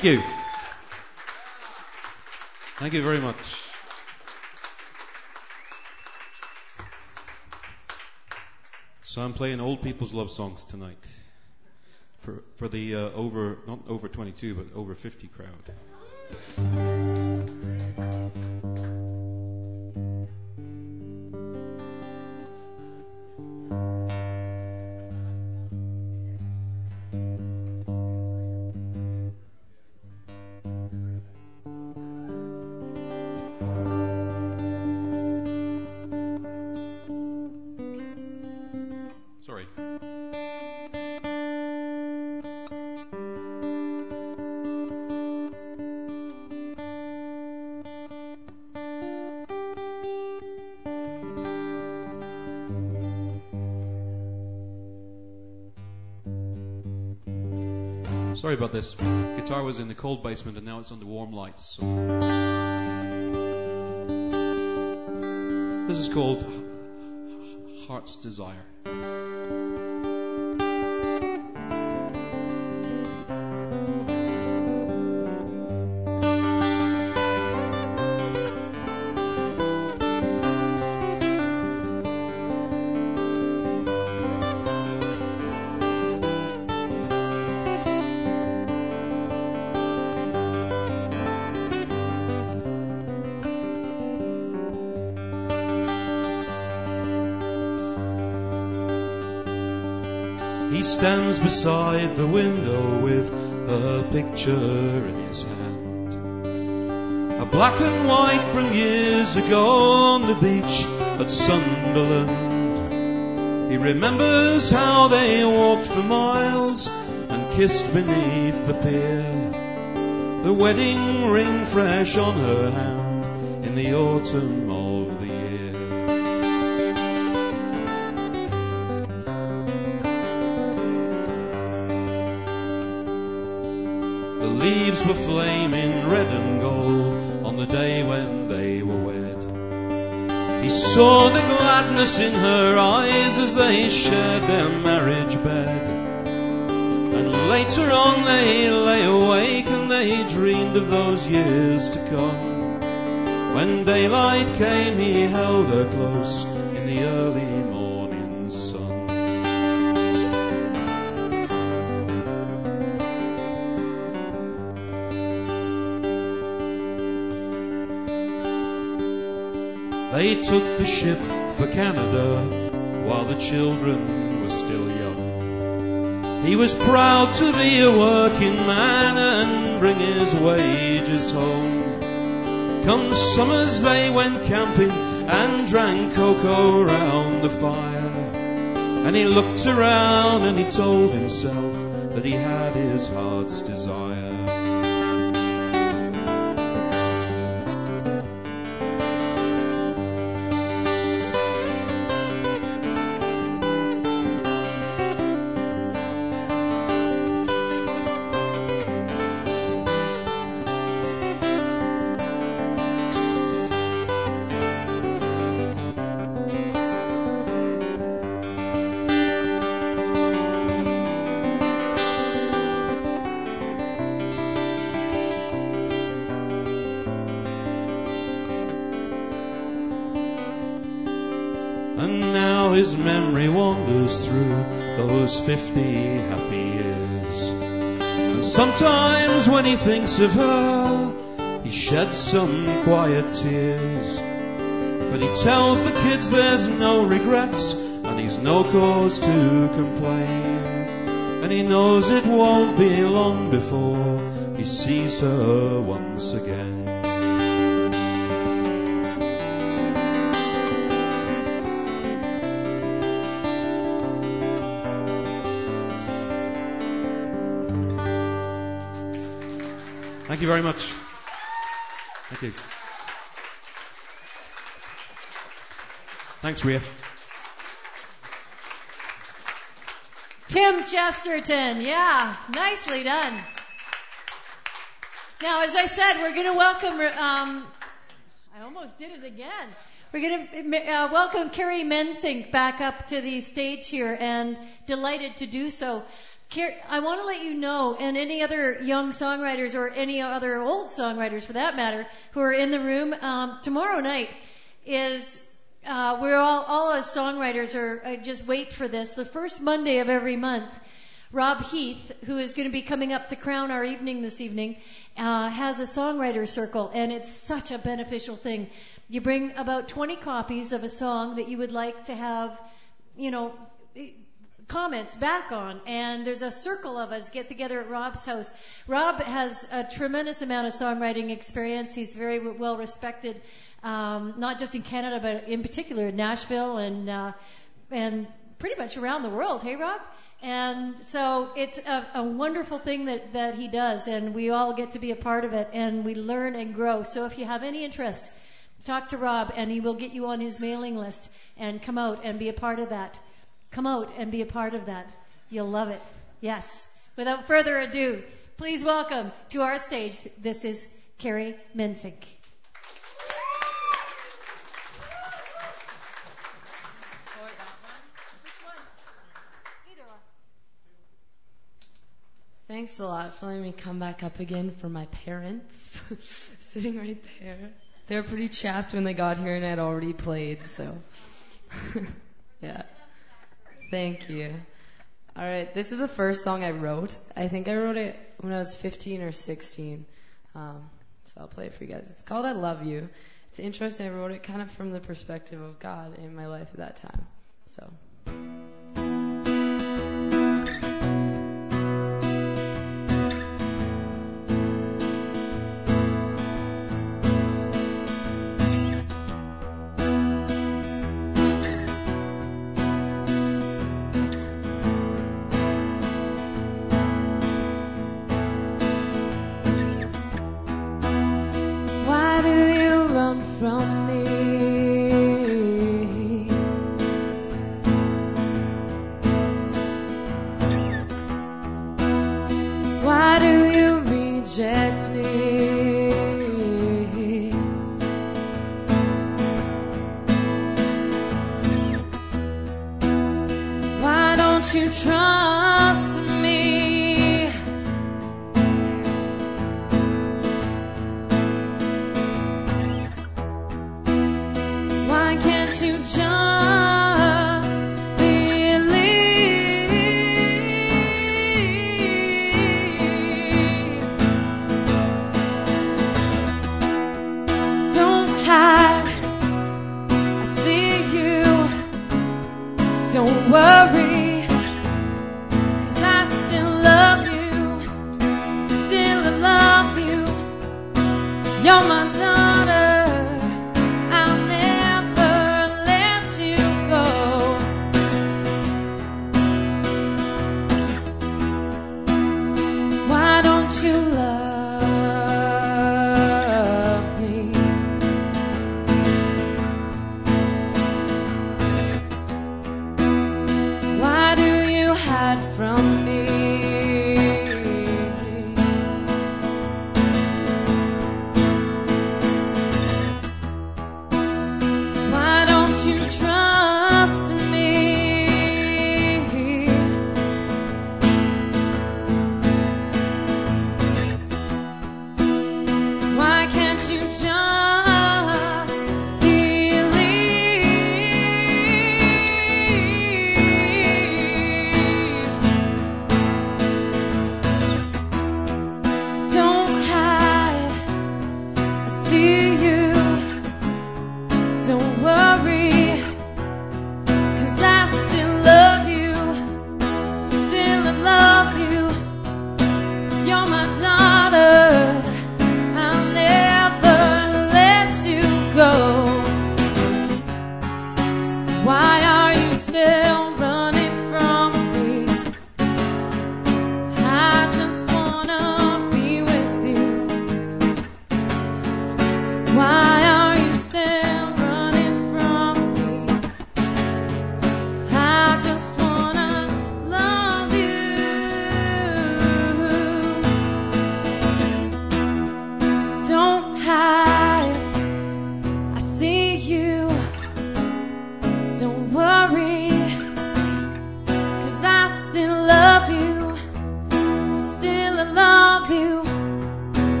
Thank you. Thank you very much. So I'm playing old people's love songs tonight for for the uh, over not over 22 but over 50 crowd. Sorry about this. Guitar was in the cold basement and now it's under warm lights. So. This is called Heart's Desire. He stands beside the window with her picture in his hand. A black and white from years ago on the beach at Sunderland. He remembers how they walked for miles and kissed beneath the pier. The wedding ring fresh on her hand in the autumn gladness in her eyes as they shared their marriage bed. And later on they lay awake and they dreamed of those years to come. When daylight came, he held her close was proud to be a working man and bring his wages home. Come summers they went camping and drank cocoa round the fire. And he looked around and he told himself that he had his heart's desire. Fifty happy years. And sometimes when he thinks of her, he sheds some quiet tears. But he tells the kids there's no regrets and he's no cause to complain. And he knows it won't be long before he sees her once again. Thank you very much. Thank you. Thanks, Rhea. Tim Chesterton. Yeah, nicely done. Now, as I said, we're going to welcome. Um, I almost did it again. We're going to uh, welcome Carrie Mensink back up to the stage here, and delighted to do so. I want to let you know, and any other young songwriters or any other old songwriters for that matter, who are in the room, um, tomorrow night is uh, we're all, all as songwriters are uh, just wait for this. The first Monday of every month, Rob Heath, who is going to be coming up to crown our evening this evening, uh, has a songwriter circle, and it's such a beneficial thing. You bring about 20 copies of a song that you would like to have, you know, comments back on, and there's a circle of us get together at Rob's house. Rob has a tremendous amount of songwriting experience. He's very well respected um, not just in Canada, but in particular in Nashville and uh, and pretty much around the world. Hey, Rob. And so it's a, a wonderful thing that, that he does, and we all get to be a part of it, and we learn and grow. So if you have any interest, talk to Rob, and he will get you on his mailing list and come out and be a part of that. Come out and be a part of that. You'll love it. Yes. Without further ado, please welcome to our stage. This is Carrie Mensink. Thanks a lot for letting me come back up again for my parents (laughs) sitting right there. They were pretty chapped when they got here and I'd already played, so (laughs) yeah. Thank you. All right, this is the first song I wrote. I think I wrote it when I was 15 or 16. Um, so I'll play it for you guys. It's called I Love You. It's interesting. I wrote it kind of from the perspective of God in my life at that time. So.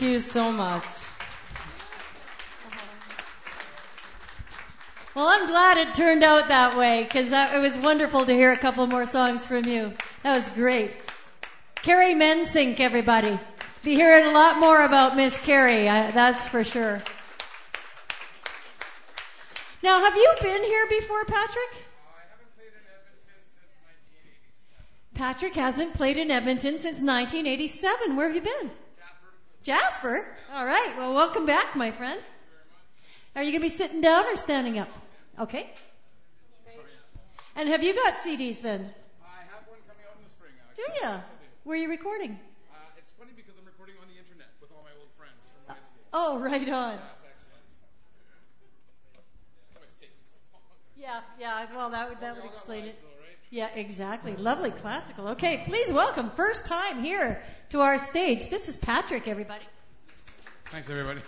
Thank you so much. Well, I'm glad it turned out that way because it was wonderful to hear a couple more songs from you. That was great. Carrie Mensink, everybody. Be hearing a lot more about Miss Carrie, I, that's for sure. Now, have you been here before, Patrick? Patrick hasn't played in Edmonton since 1987. Where have you been? Jasper. All right. Well, welcome back, my friend. Are you going to be sitting down or standing up? Okay. And have you got CDs then? I have one coming out in the spring. Do you? Where are you recording? Uh, it's funny because I'm recording on the internet with all my old friends from high school. Oh, right on. That's excellent. That's why it's taking so long. Yeah, yeah. Well, that would that would explain it. Yeah, exactly. Lovely classical. Okay, please welcome first time here to our stage. This is Patrick, everybody. Thanks, everybody.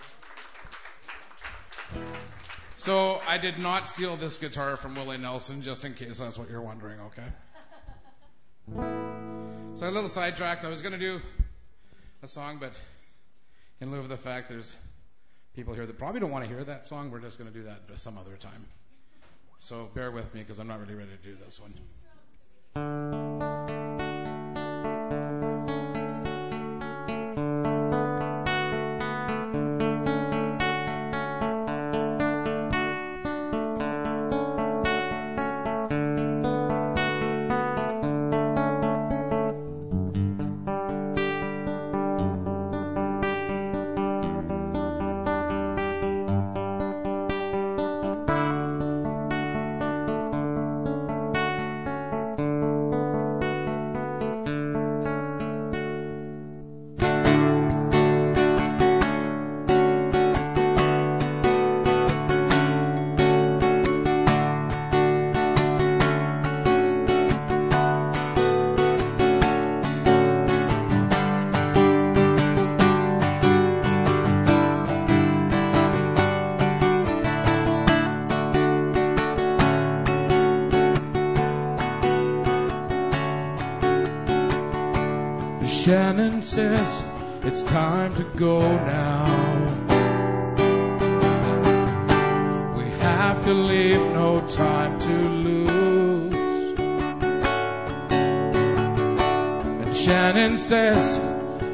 So I did not steal this guitar from Willie Nelson, just in case that's what you're wondering, okay? (laughs) So a little sidetracked. I was going to do a song, but in lieu of the fact there's people here that probably don't want to hear that song, we're just going to do that some other time. So bear with me because I'm not really ready to do this one. うん。Shannon says it's time to go now. We have to leave, no time to lose. And Shannon says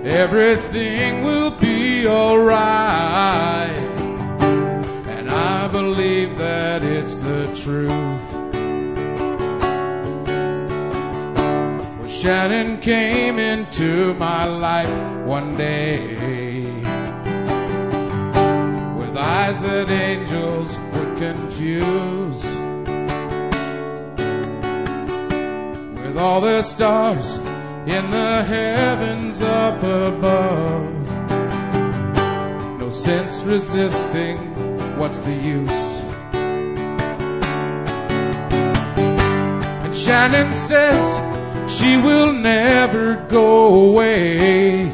everything will be alright. And I believe that it's the truth. Shannon came into my life one day with eyes that angels would confuse. With all the stars in the heavens up above. No sense resisting, what's the use? And Shannon says, she will never go away.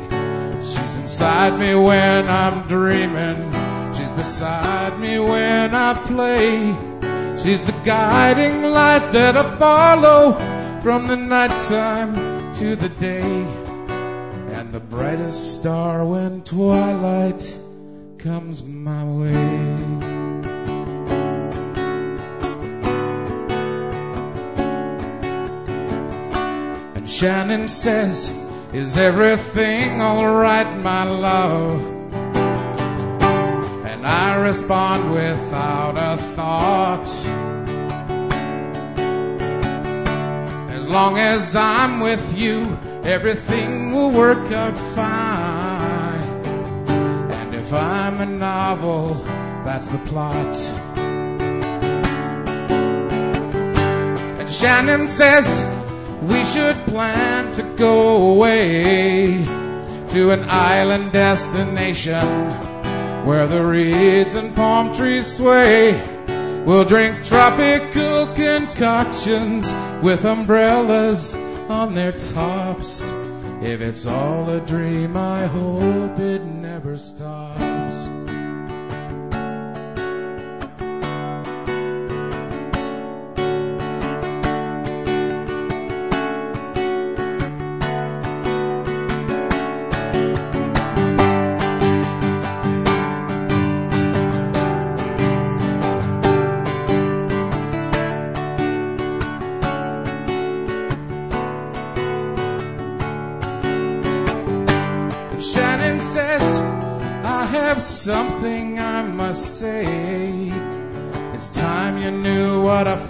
She's inside me when I'm dreaming. She's beside me when I play. She's the guiding light that I follow from the nighttime to the day. And the brightest star when twilight comes my way. Shannon says, Is everything alright, my love? And I respond without a thought. As long as I'm with you, everything will work out fine. And if I'm a novel, that's the plot. And Shannon says, we should plan to go away to an island destination where the reeds and palm trees sway. We'll drink tropical concoctions with umbrellas on their tops. If it's all a dream, I hope it never stops.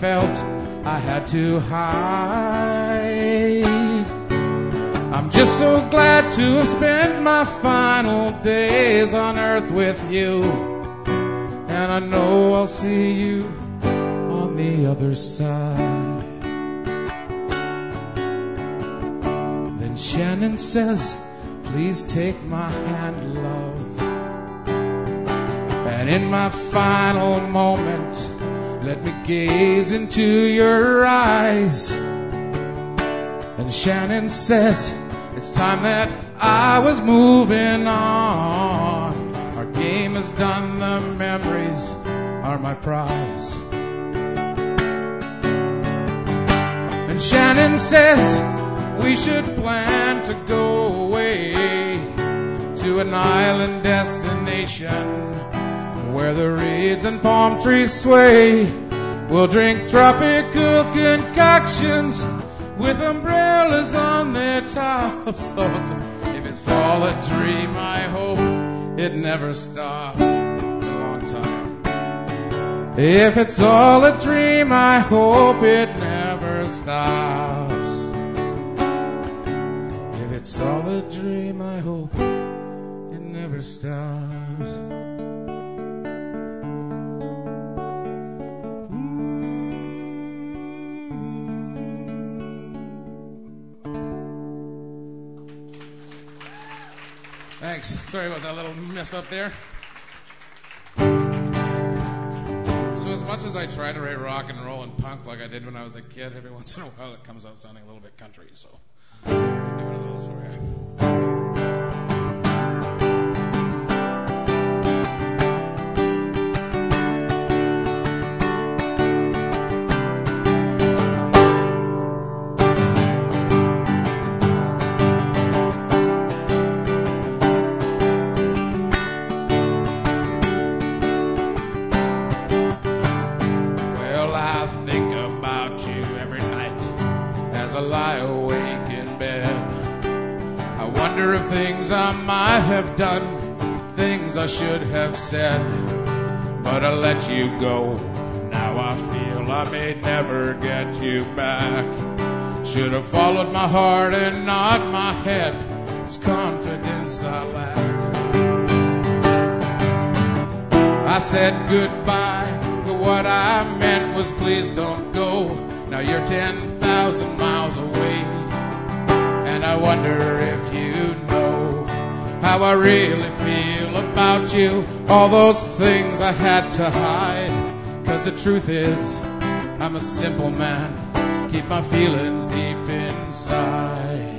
Felt I had to hide. I'm just so glad to have spent my final days on earth with you. And I know I'll see you on the other side. Then Shannon says, Please take my hand, love. And in my final moment, let me gaze into your eyes. And Shannon says, It's time that I was moving on. Our game is done, the memories are my prize. And Shannon says, We should plan to go away to an island destination where the reeds and palm trees sway. We'll drink tropical concoctions with umbrellas on their tops. (laughs) Oh, if it's all a dream, I hope it never stops. A long time. If it's all a dream, I hope it never stops. If it's all a dream, I hope it never stops. Thanks. Sorry about that little mess up there. So, as much as I try to write rock and roll and punk like I did when I was a kid, every once in a while it comes out sounding a little bit country. So, I'll do one of those things I might have done, things I should have said, but I let you go. Now I feel I may never get you back. Should have followed my heart and not my head. It's confidence I lack. I said goodbye, but what I meant was please don't go. Now you're 10,000 miles away, and I wonder if you know how I really feel about you. All those things I had to hide, cause the truth is, I'm a simple man, keep my feelings deep inside.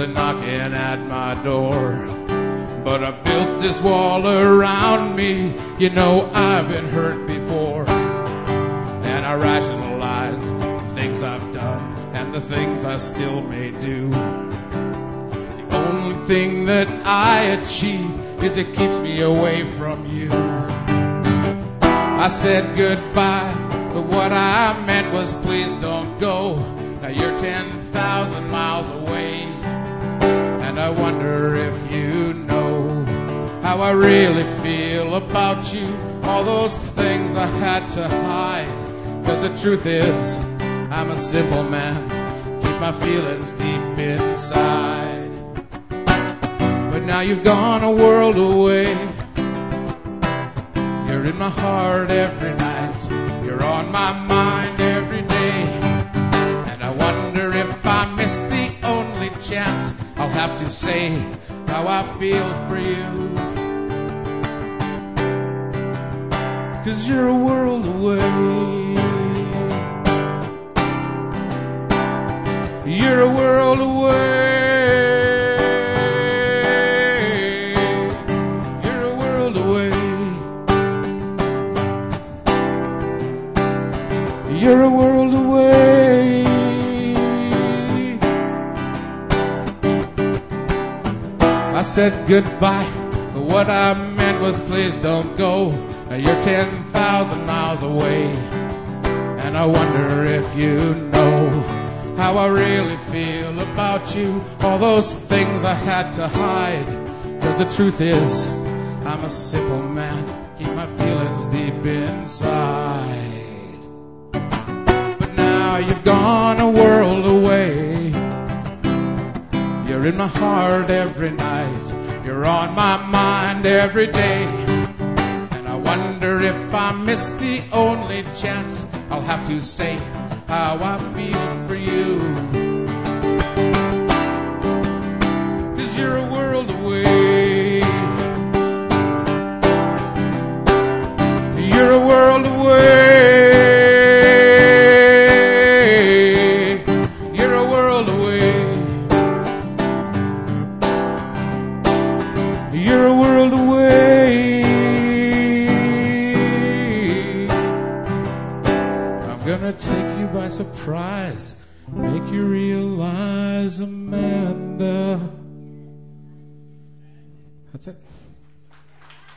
A knocking at my door. But I built this wall around me. You know I've been hurt before. And I rationalize the things I've done and the things I still may do. The only thing that I achieve is it keeps me away from you. I said goodbye, but what I meant was please don't go. Now you're 10,000 miles away, and I wonder if you know how I really feel about you. All those things I had to hide, cause the truth is, I'm a simple man, keep my feelings deep inside. But now you've gone a world away. You're in my heart every night. You're on my mind chance I'll have to say how I feel for you. Cause you're a world away. You're a world away. Said goodbye, but what I meant was please don't go. Now you're 10,000 miles away. And I wonder if you know how I really feel about you. All those things I had to hide. Cause the truth is, I'm a simple man. Keep my feelings deep inside. But now you've gone a world away. You're in my heart every night. You're on my mind every day. And I wonder if I miss the only chance I'll have to say how I feel for you. Cause you're a world away. You're a world away.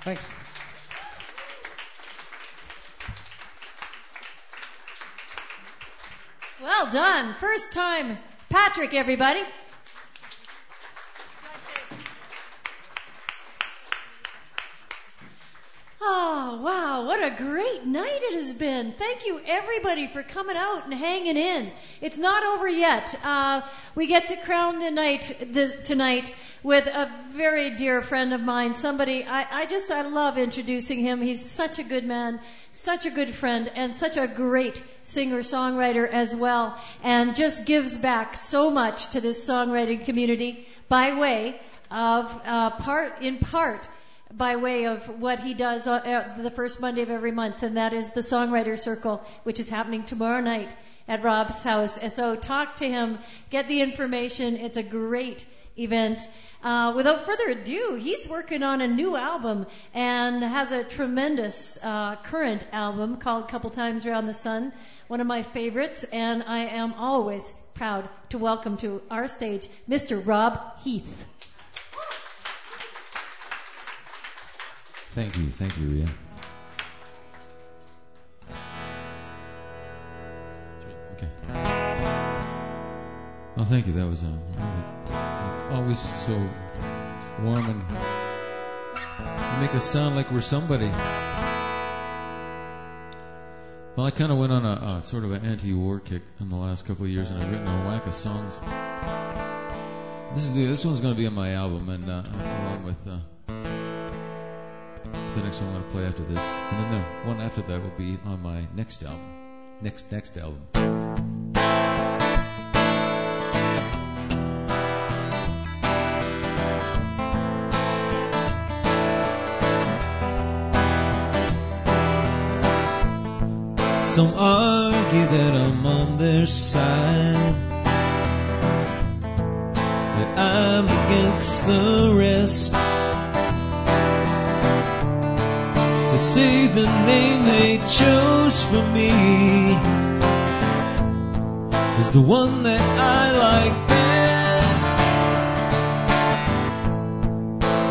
Thanks. Well done. First time, Patrick, everybody. Oh, wow. What a great night it has been. Thank you, everybody, for coming out and hanging in. It's not over yet. Uh, we get to crown the night this, tonight with a very dear friend of mine. Somebody, I, I just, I love introducing him. He's such a good man, such a good friend, and such a great singer-songwriter as well. And just gives back so much to this songwriting community by way of, uh, part, in part, by way of what he does on, uh, the first Monday of every month, and that is the Songwriter Circle, which is happening tomorrow night at Rob's house. So talk to him, get the information. It's a great event. Uh, without further ado, he's working on a new album and has a tremendous uh, current album called Couple Times Around the Sun, one of my favorites, and I am always proud to welcome to our stage Mr. Rob Heath. Thank you, thank you, Rhea. Okay. Well, thank you. That was uh, always so warm and make us sound like we're somebody. Well, I kind of went on a, a sort of an anti-war kick in the last couple of years, and I've written a whack of songs. This is the this one's going to be on my album, and uh, along with. Uh, the next one I'm going to play after this. And then the one after that will be on my next album. Next, next album. Some argue that I'm on their side. That I'm against the rest. The name they chose for me is the one that I like best.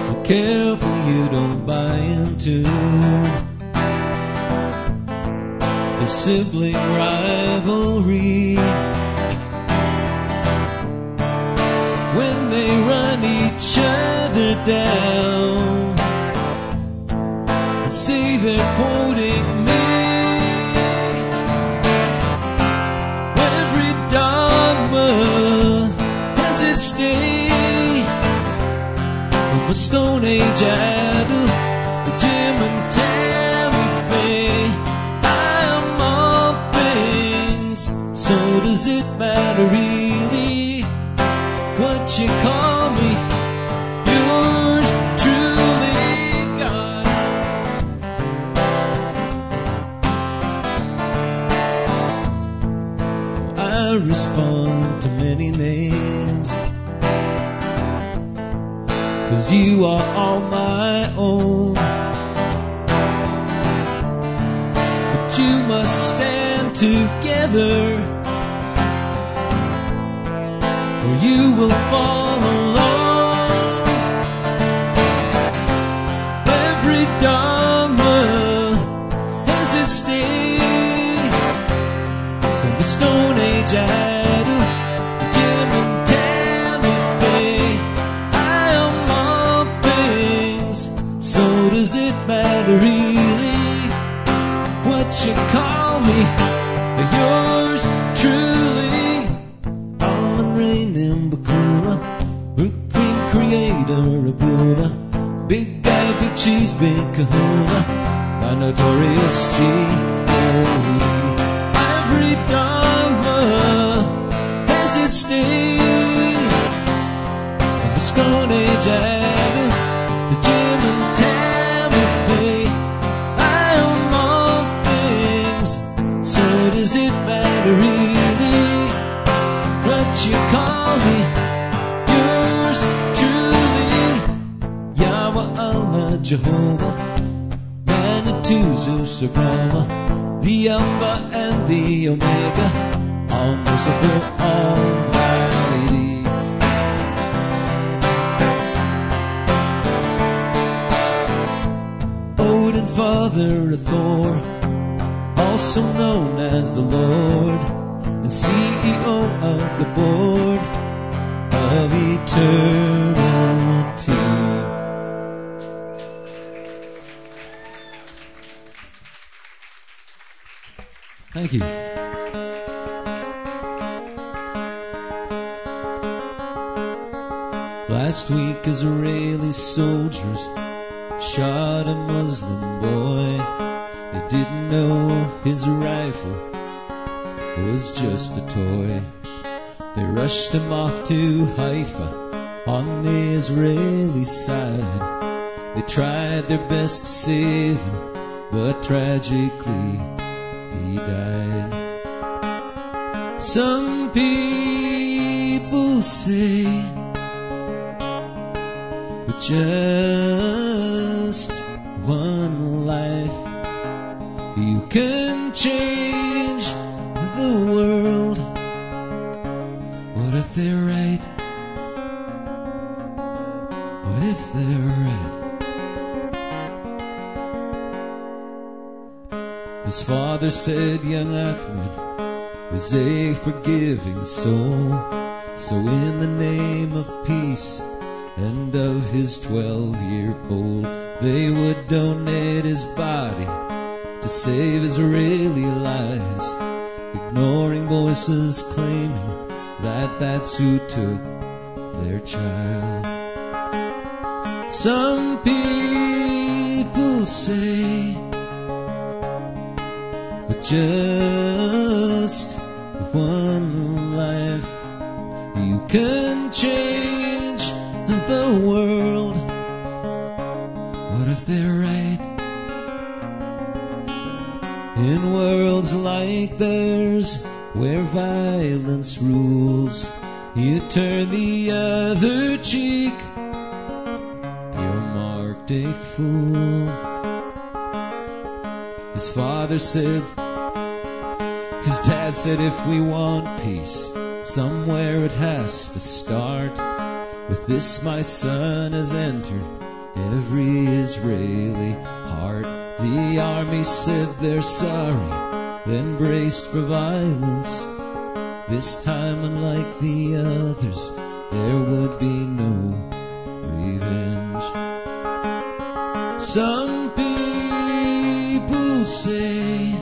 Be careful you don't buy into the sibling rivalry. When they run each other down say they're quoting me. Every dogma has its day. From a Stone Age idol, Jim and Tammy Faye. I'm all things, so does it matter really you are all my own. But you must stand together. Or you will fall alone. Every dogma has its stay. From the Stone Age idol, you call me? Yours truly, Almond Rain in Bakura, Cream Creator of Buddha, Big Guy, Big Cheese, Big Kahuna, my notorious G.O.E. Every dogma has its day. From the Jehovah, Manitou Zeus the Alpha and the Omega, all merciful Almighty. Odin, father of Thor, also known as the Lord, and CEO of the board of eternity. Thank you. Last week, Israeli soldiers shot a Muslim boy. They didn't know his rifle was just a toy. They rushed him off to Haifa on the Israeli side. They tried their best to save him, but tragically he died. Some people say with just one life you can change the world. What if they're right? What if they're right? His father said young Ahmed was a forgiving soul. So in the name of peace and of his twelve year old, they would donate his body to save Israeli lives, ignoring voices claiming that that's who took their child. Some people say with just one life you can change the world. What if they're right? In worlds like theirs, where violence rules, you turn the other cheek. You're marked a fool. His father said, his dad said, if we want peace, somewhere it has to start. With this, my son has entered every Israeli heart. The army said they're sorry, then braced for violence. This time, unlike the others, there would be no revenge. Some people say,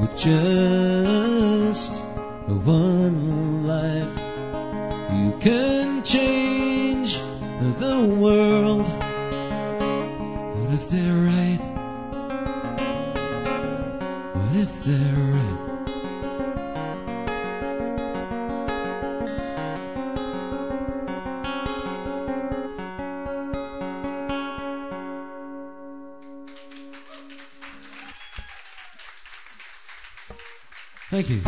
with just one life, you can change the world. What if they're right? What if they're right? Thank you.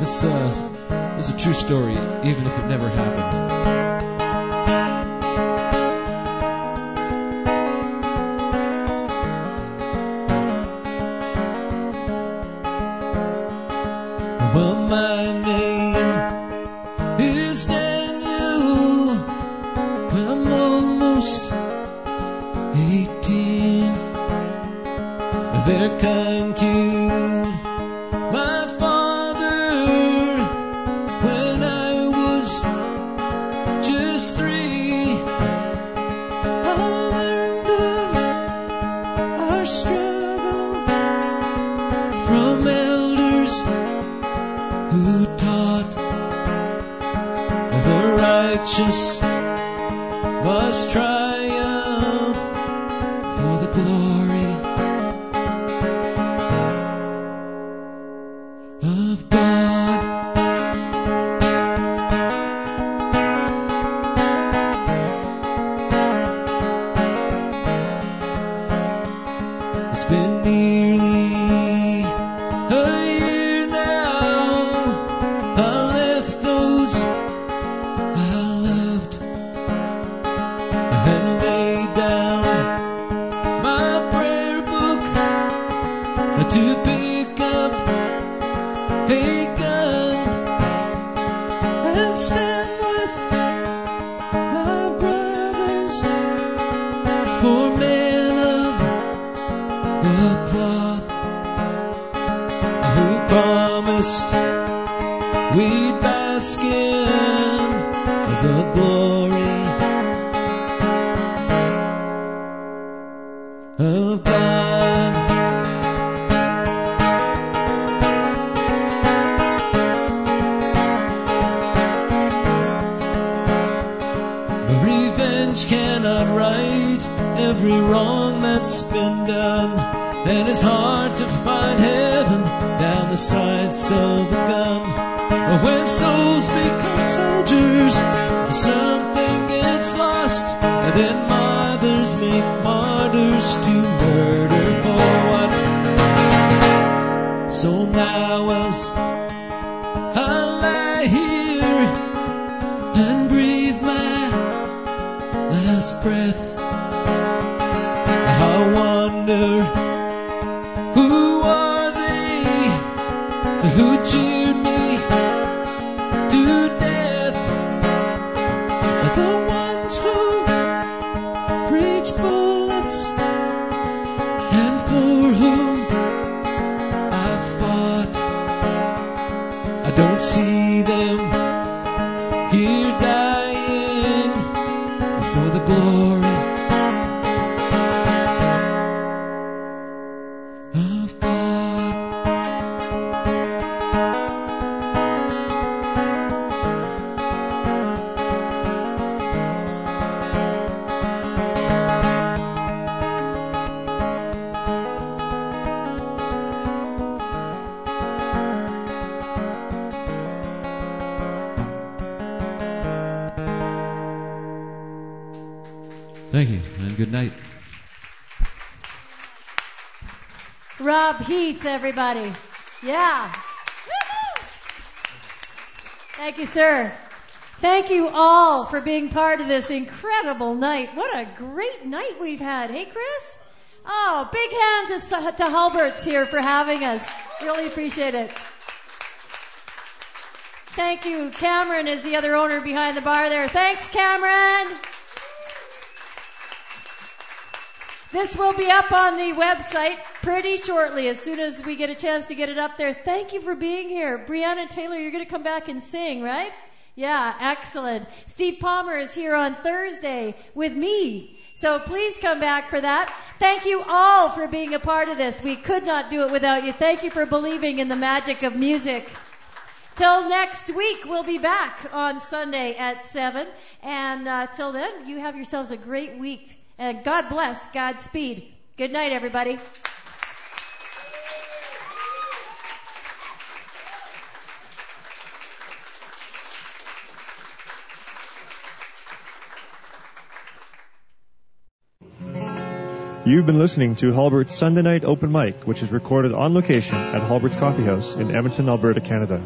This uh, is a true story, even if it never happened. For being part of this incredible night. What a great night we've had. Hey, Chris? Oh, big hand to, to Halbert's here for having us. Really appreciate it. Thank you. Cameron is the other owner behind the bar there. Thanks, Cameron. This will be up on the website pretty shortly as soon as we get a chance to get it up there. Thank you for being here. Brianna Taylor, you're going to come back and sing, right? Yeah, excellent. Steve Palmer is here on Thursday with me. So please come back for that. Thank you all for being a part of this. We could not do it without you. Thank you for believing in the magic of music. Till next week, we'll be back on Sunday at 7. And uh, till then, you have yourselves a great week. And God bless, Godspeed. Good night, everybody. You've been listening to Halbert's Sunday Night Open Mic, which is recorded on location at Halbert's Coffee House in Edmonton, Alberta, Canada.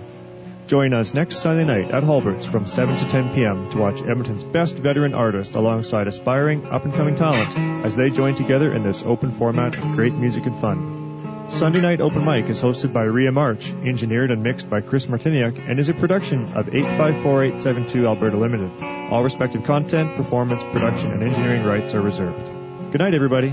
Join us next Sunday night at Halbert's from 7 to 10 p.m. to watch Edmonton's best veteran artists alongside aspiring, up-and-coming talent as they join together in this open format of great music and fun. Sunday Night Open Mic is hosted by Rhea March, engineered and mixed by Chris Martiniak, and is a production of 854872 Alberta Limited. All respective content, performance, production, and engineering rights are reserved. Good night, everybody.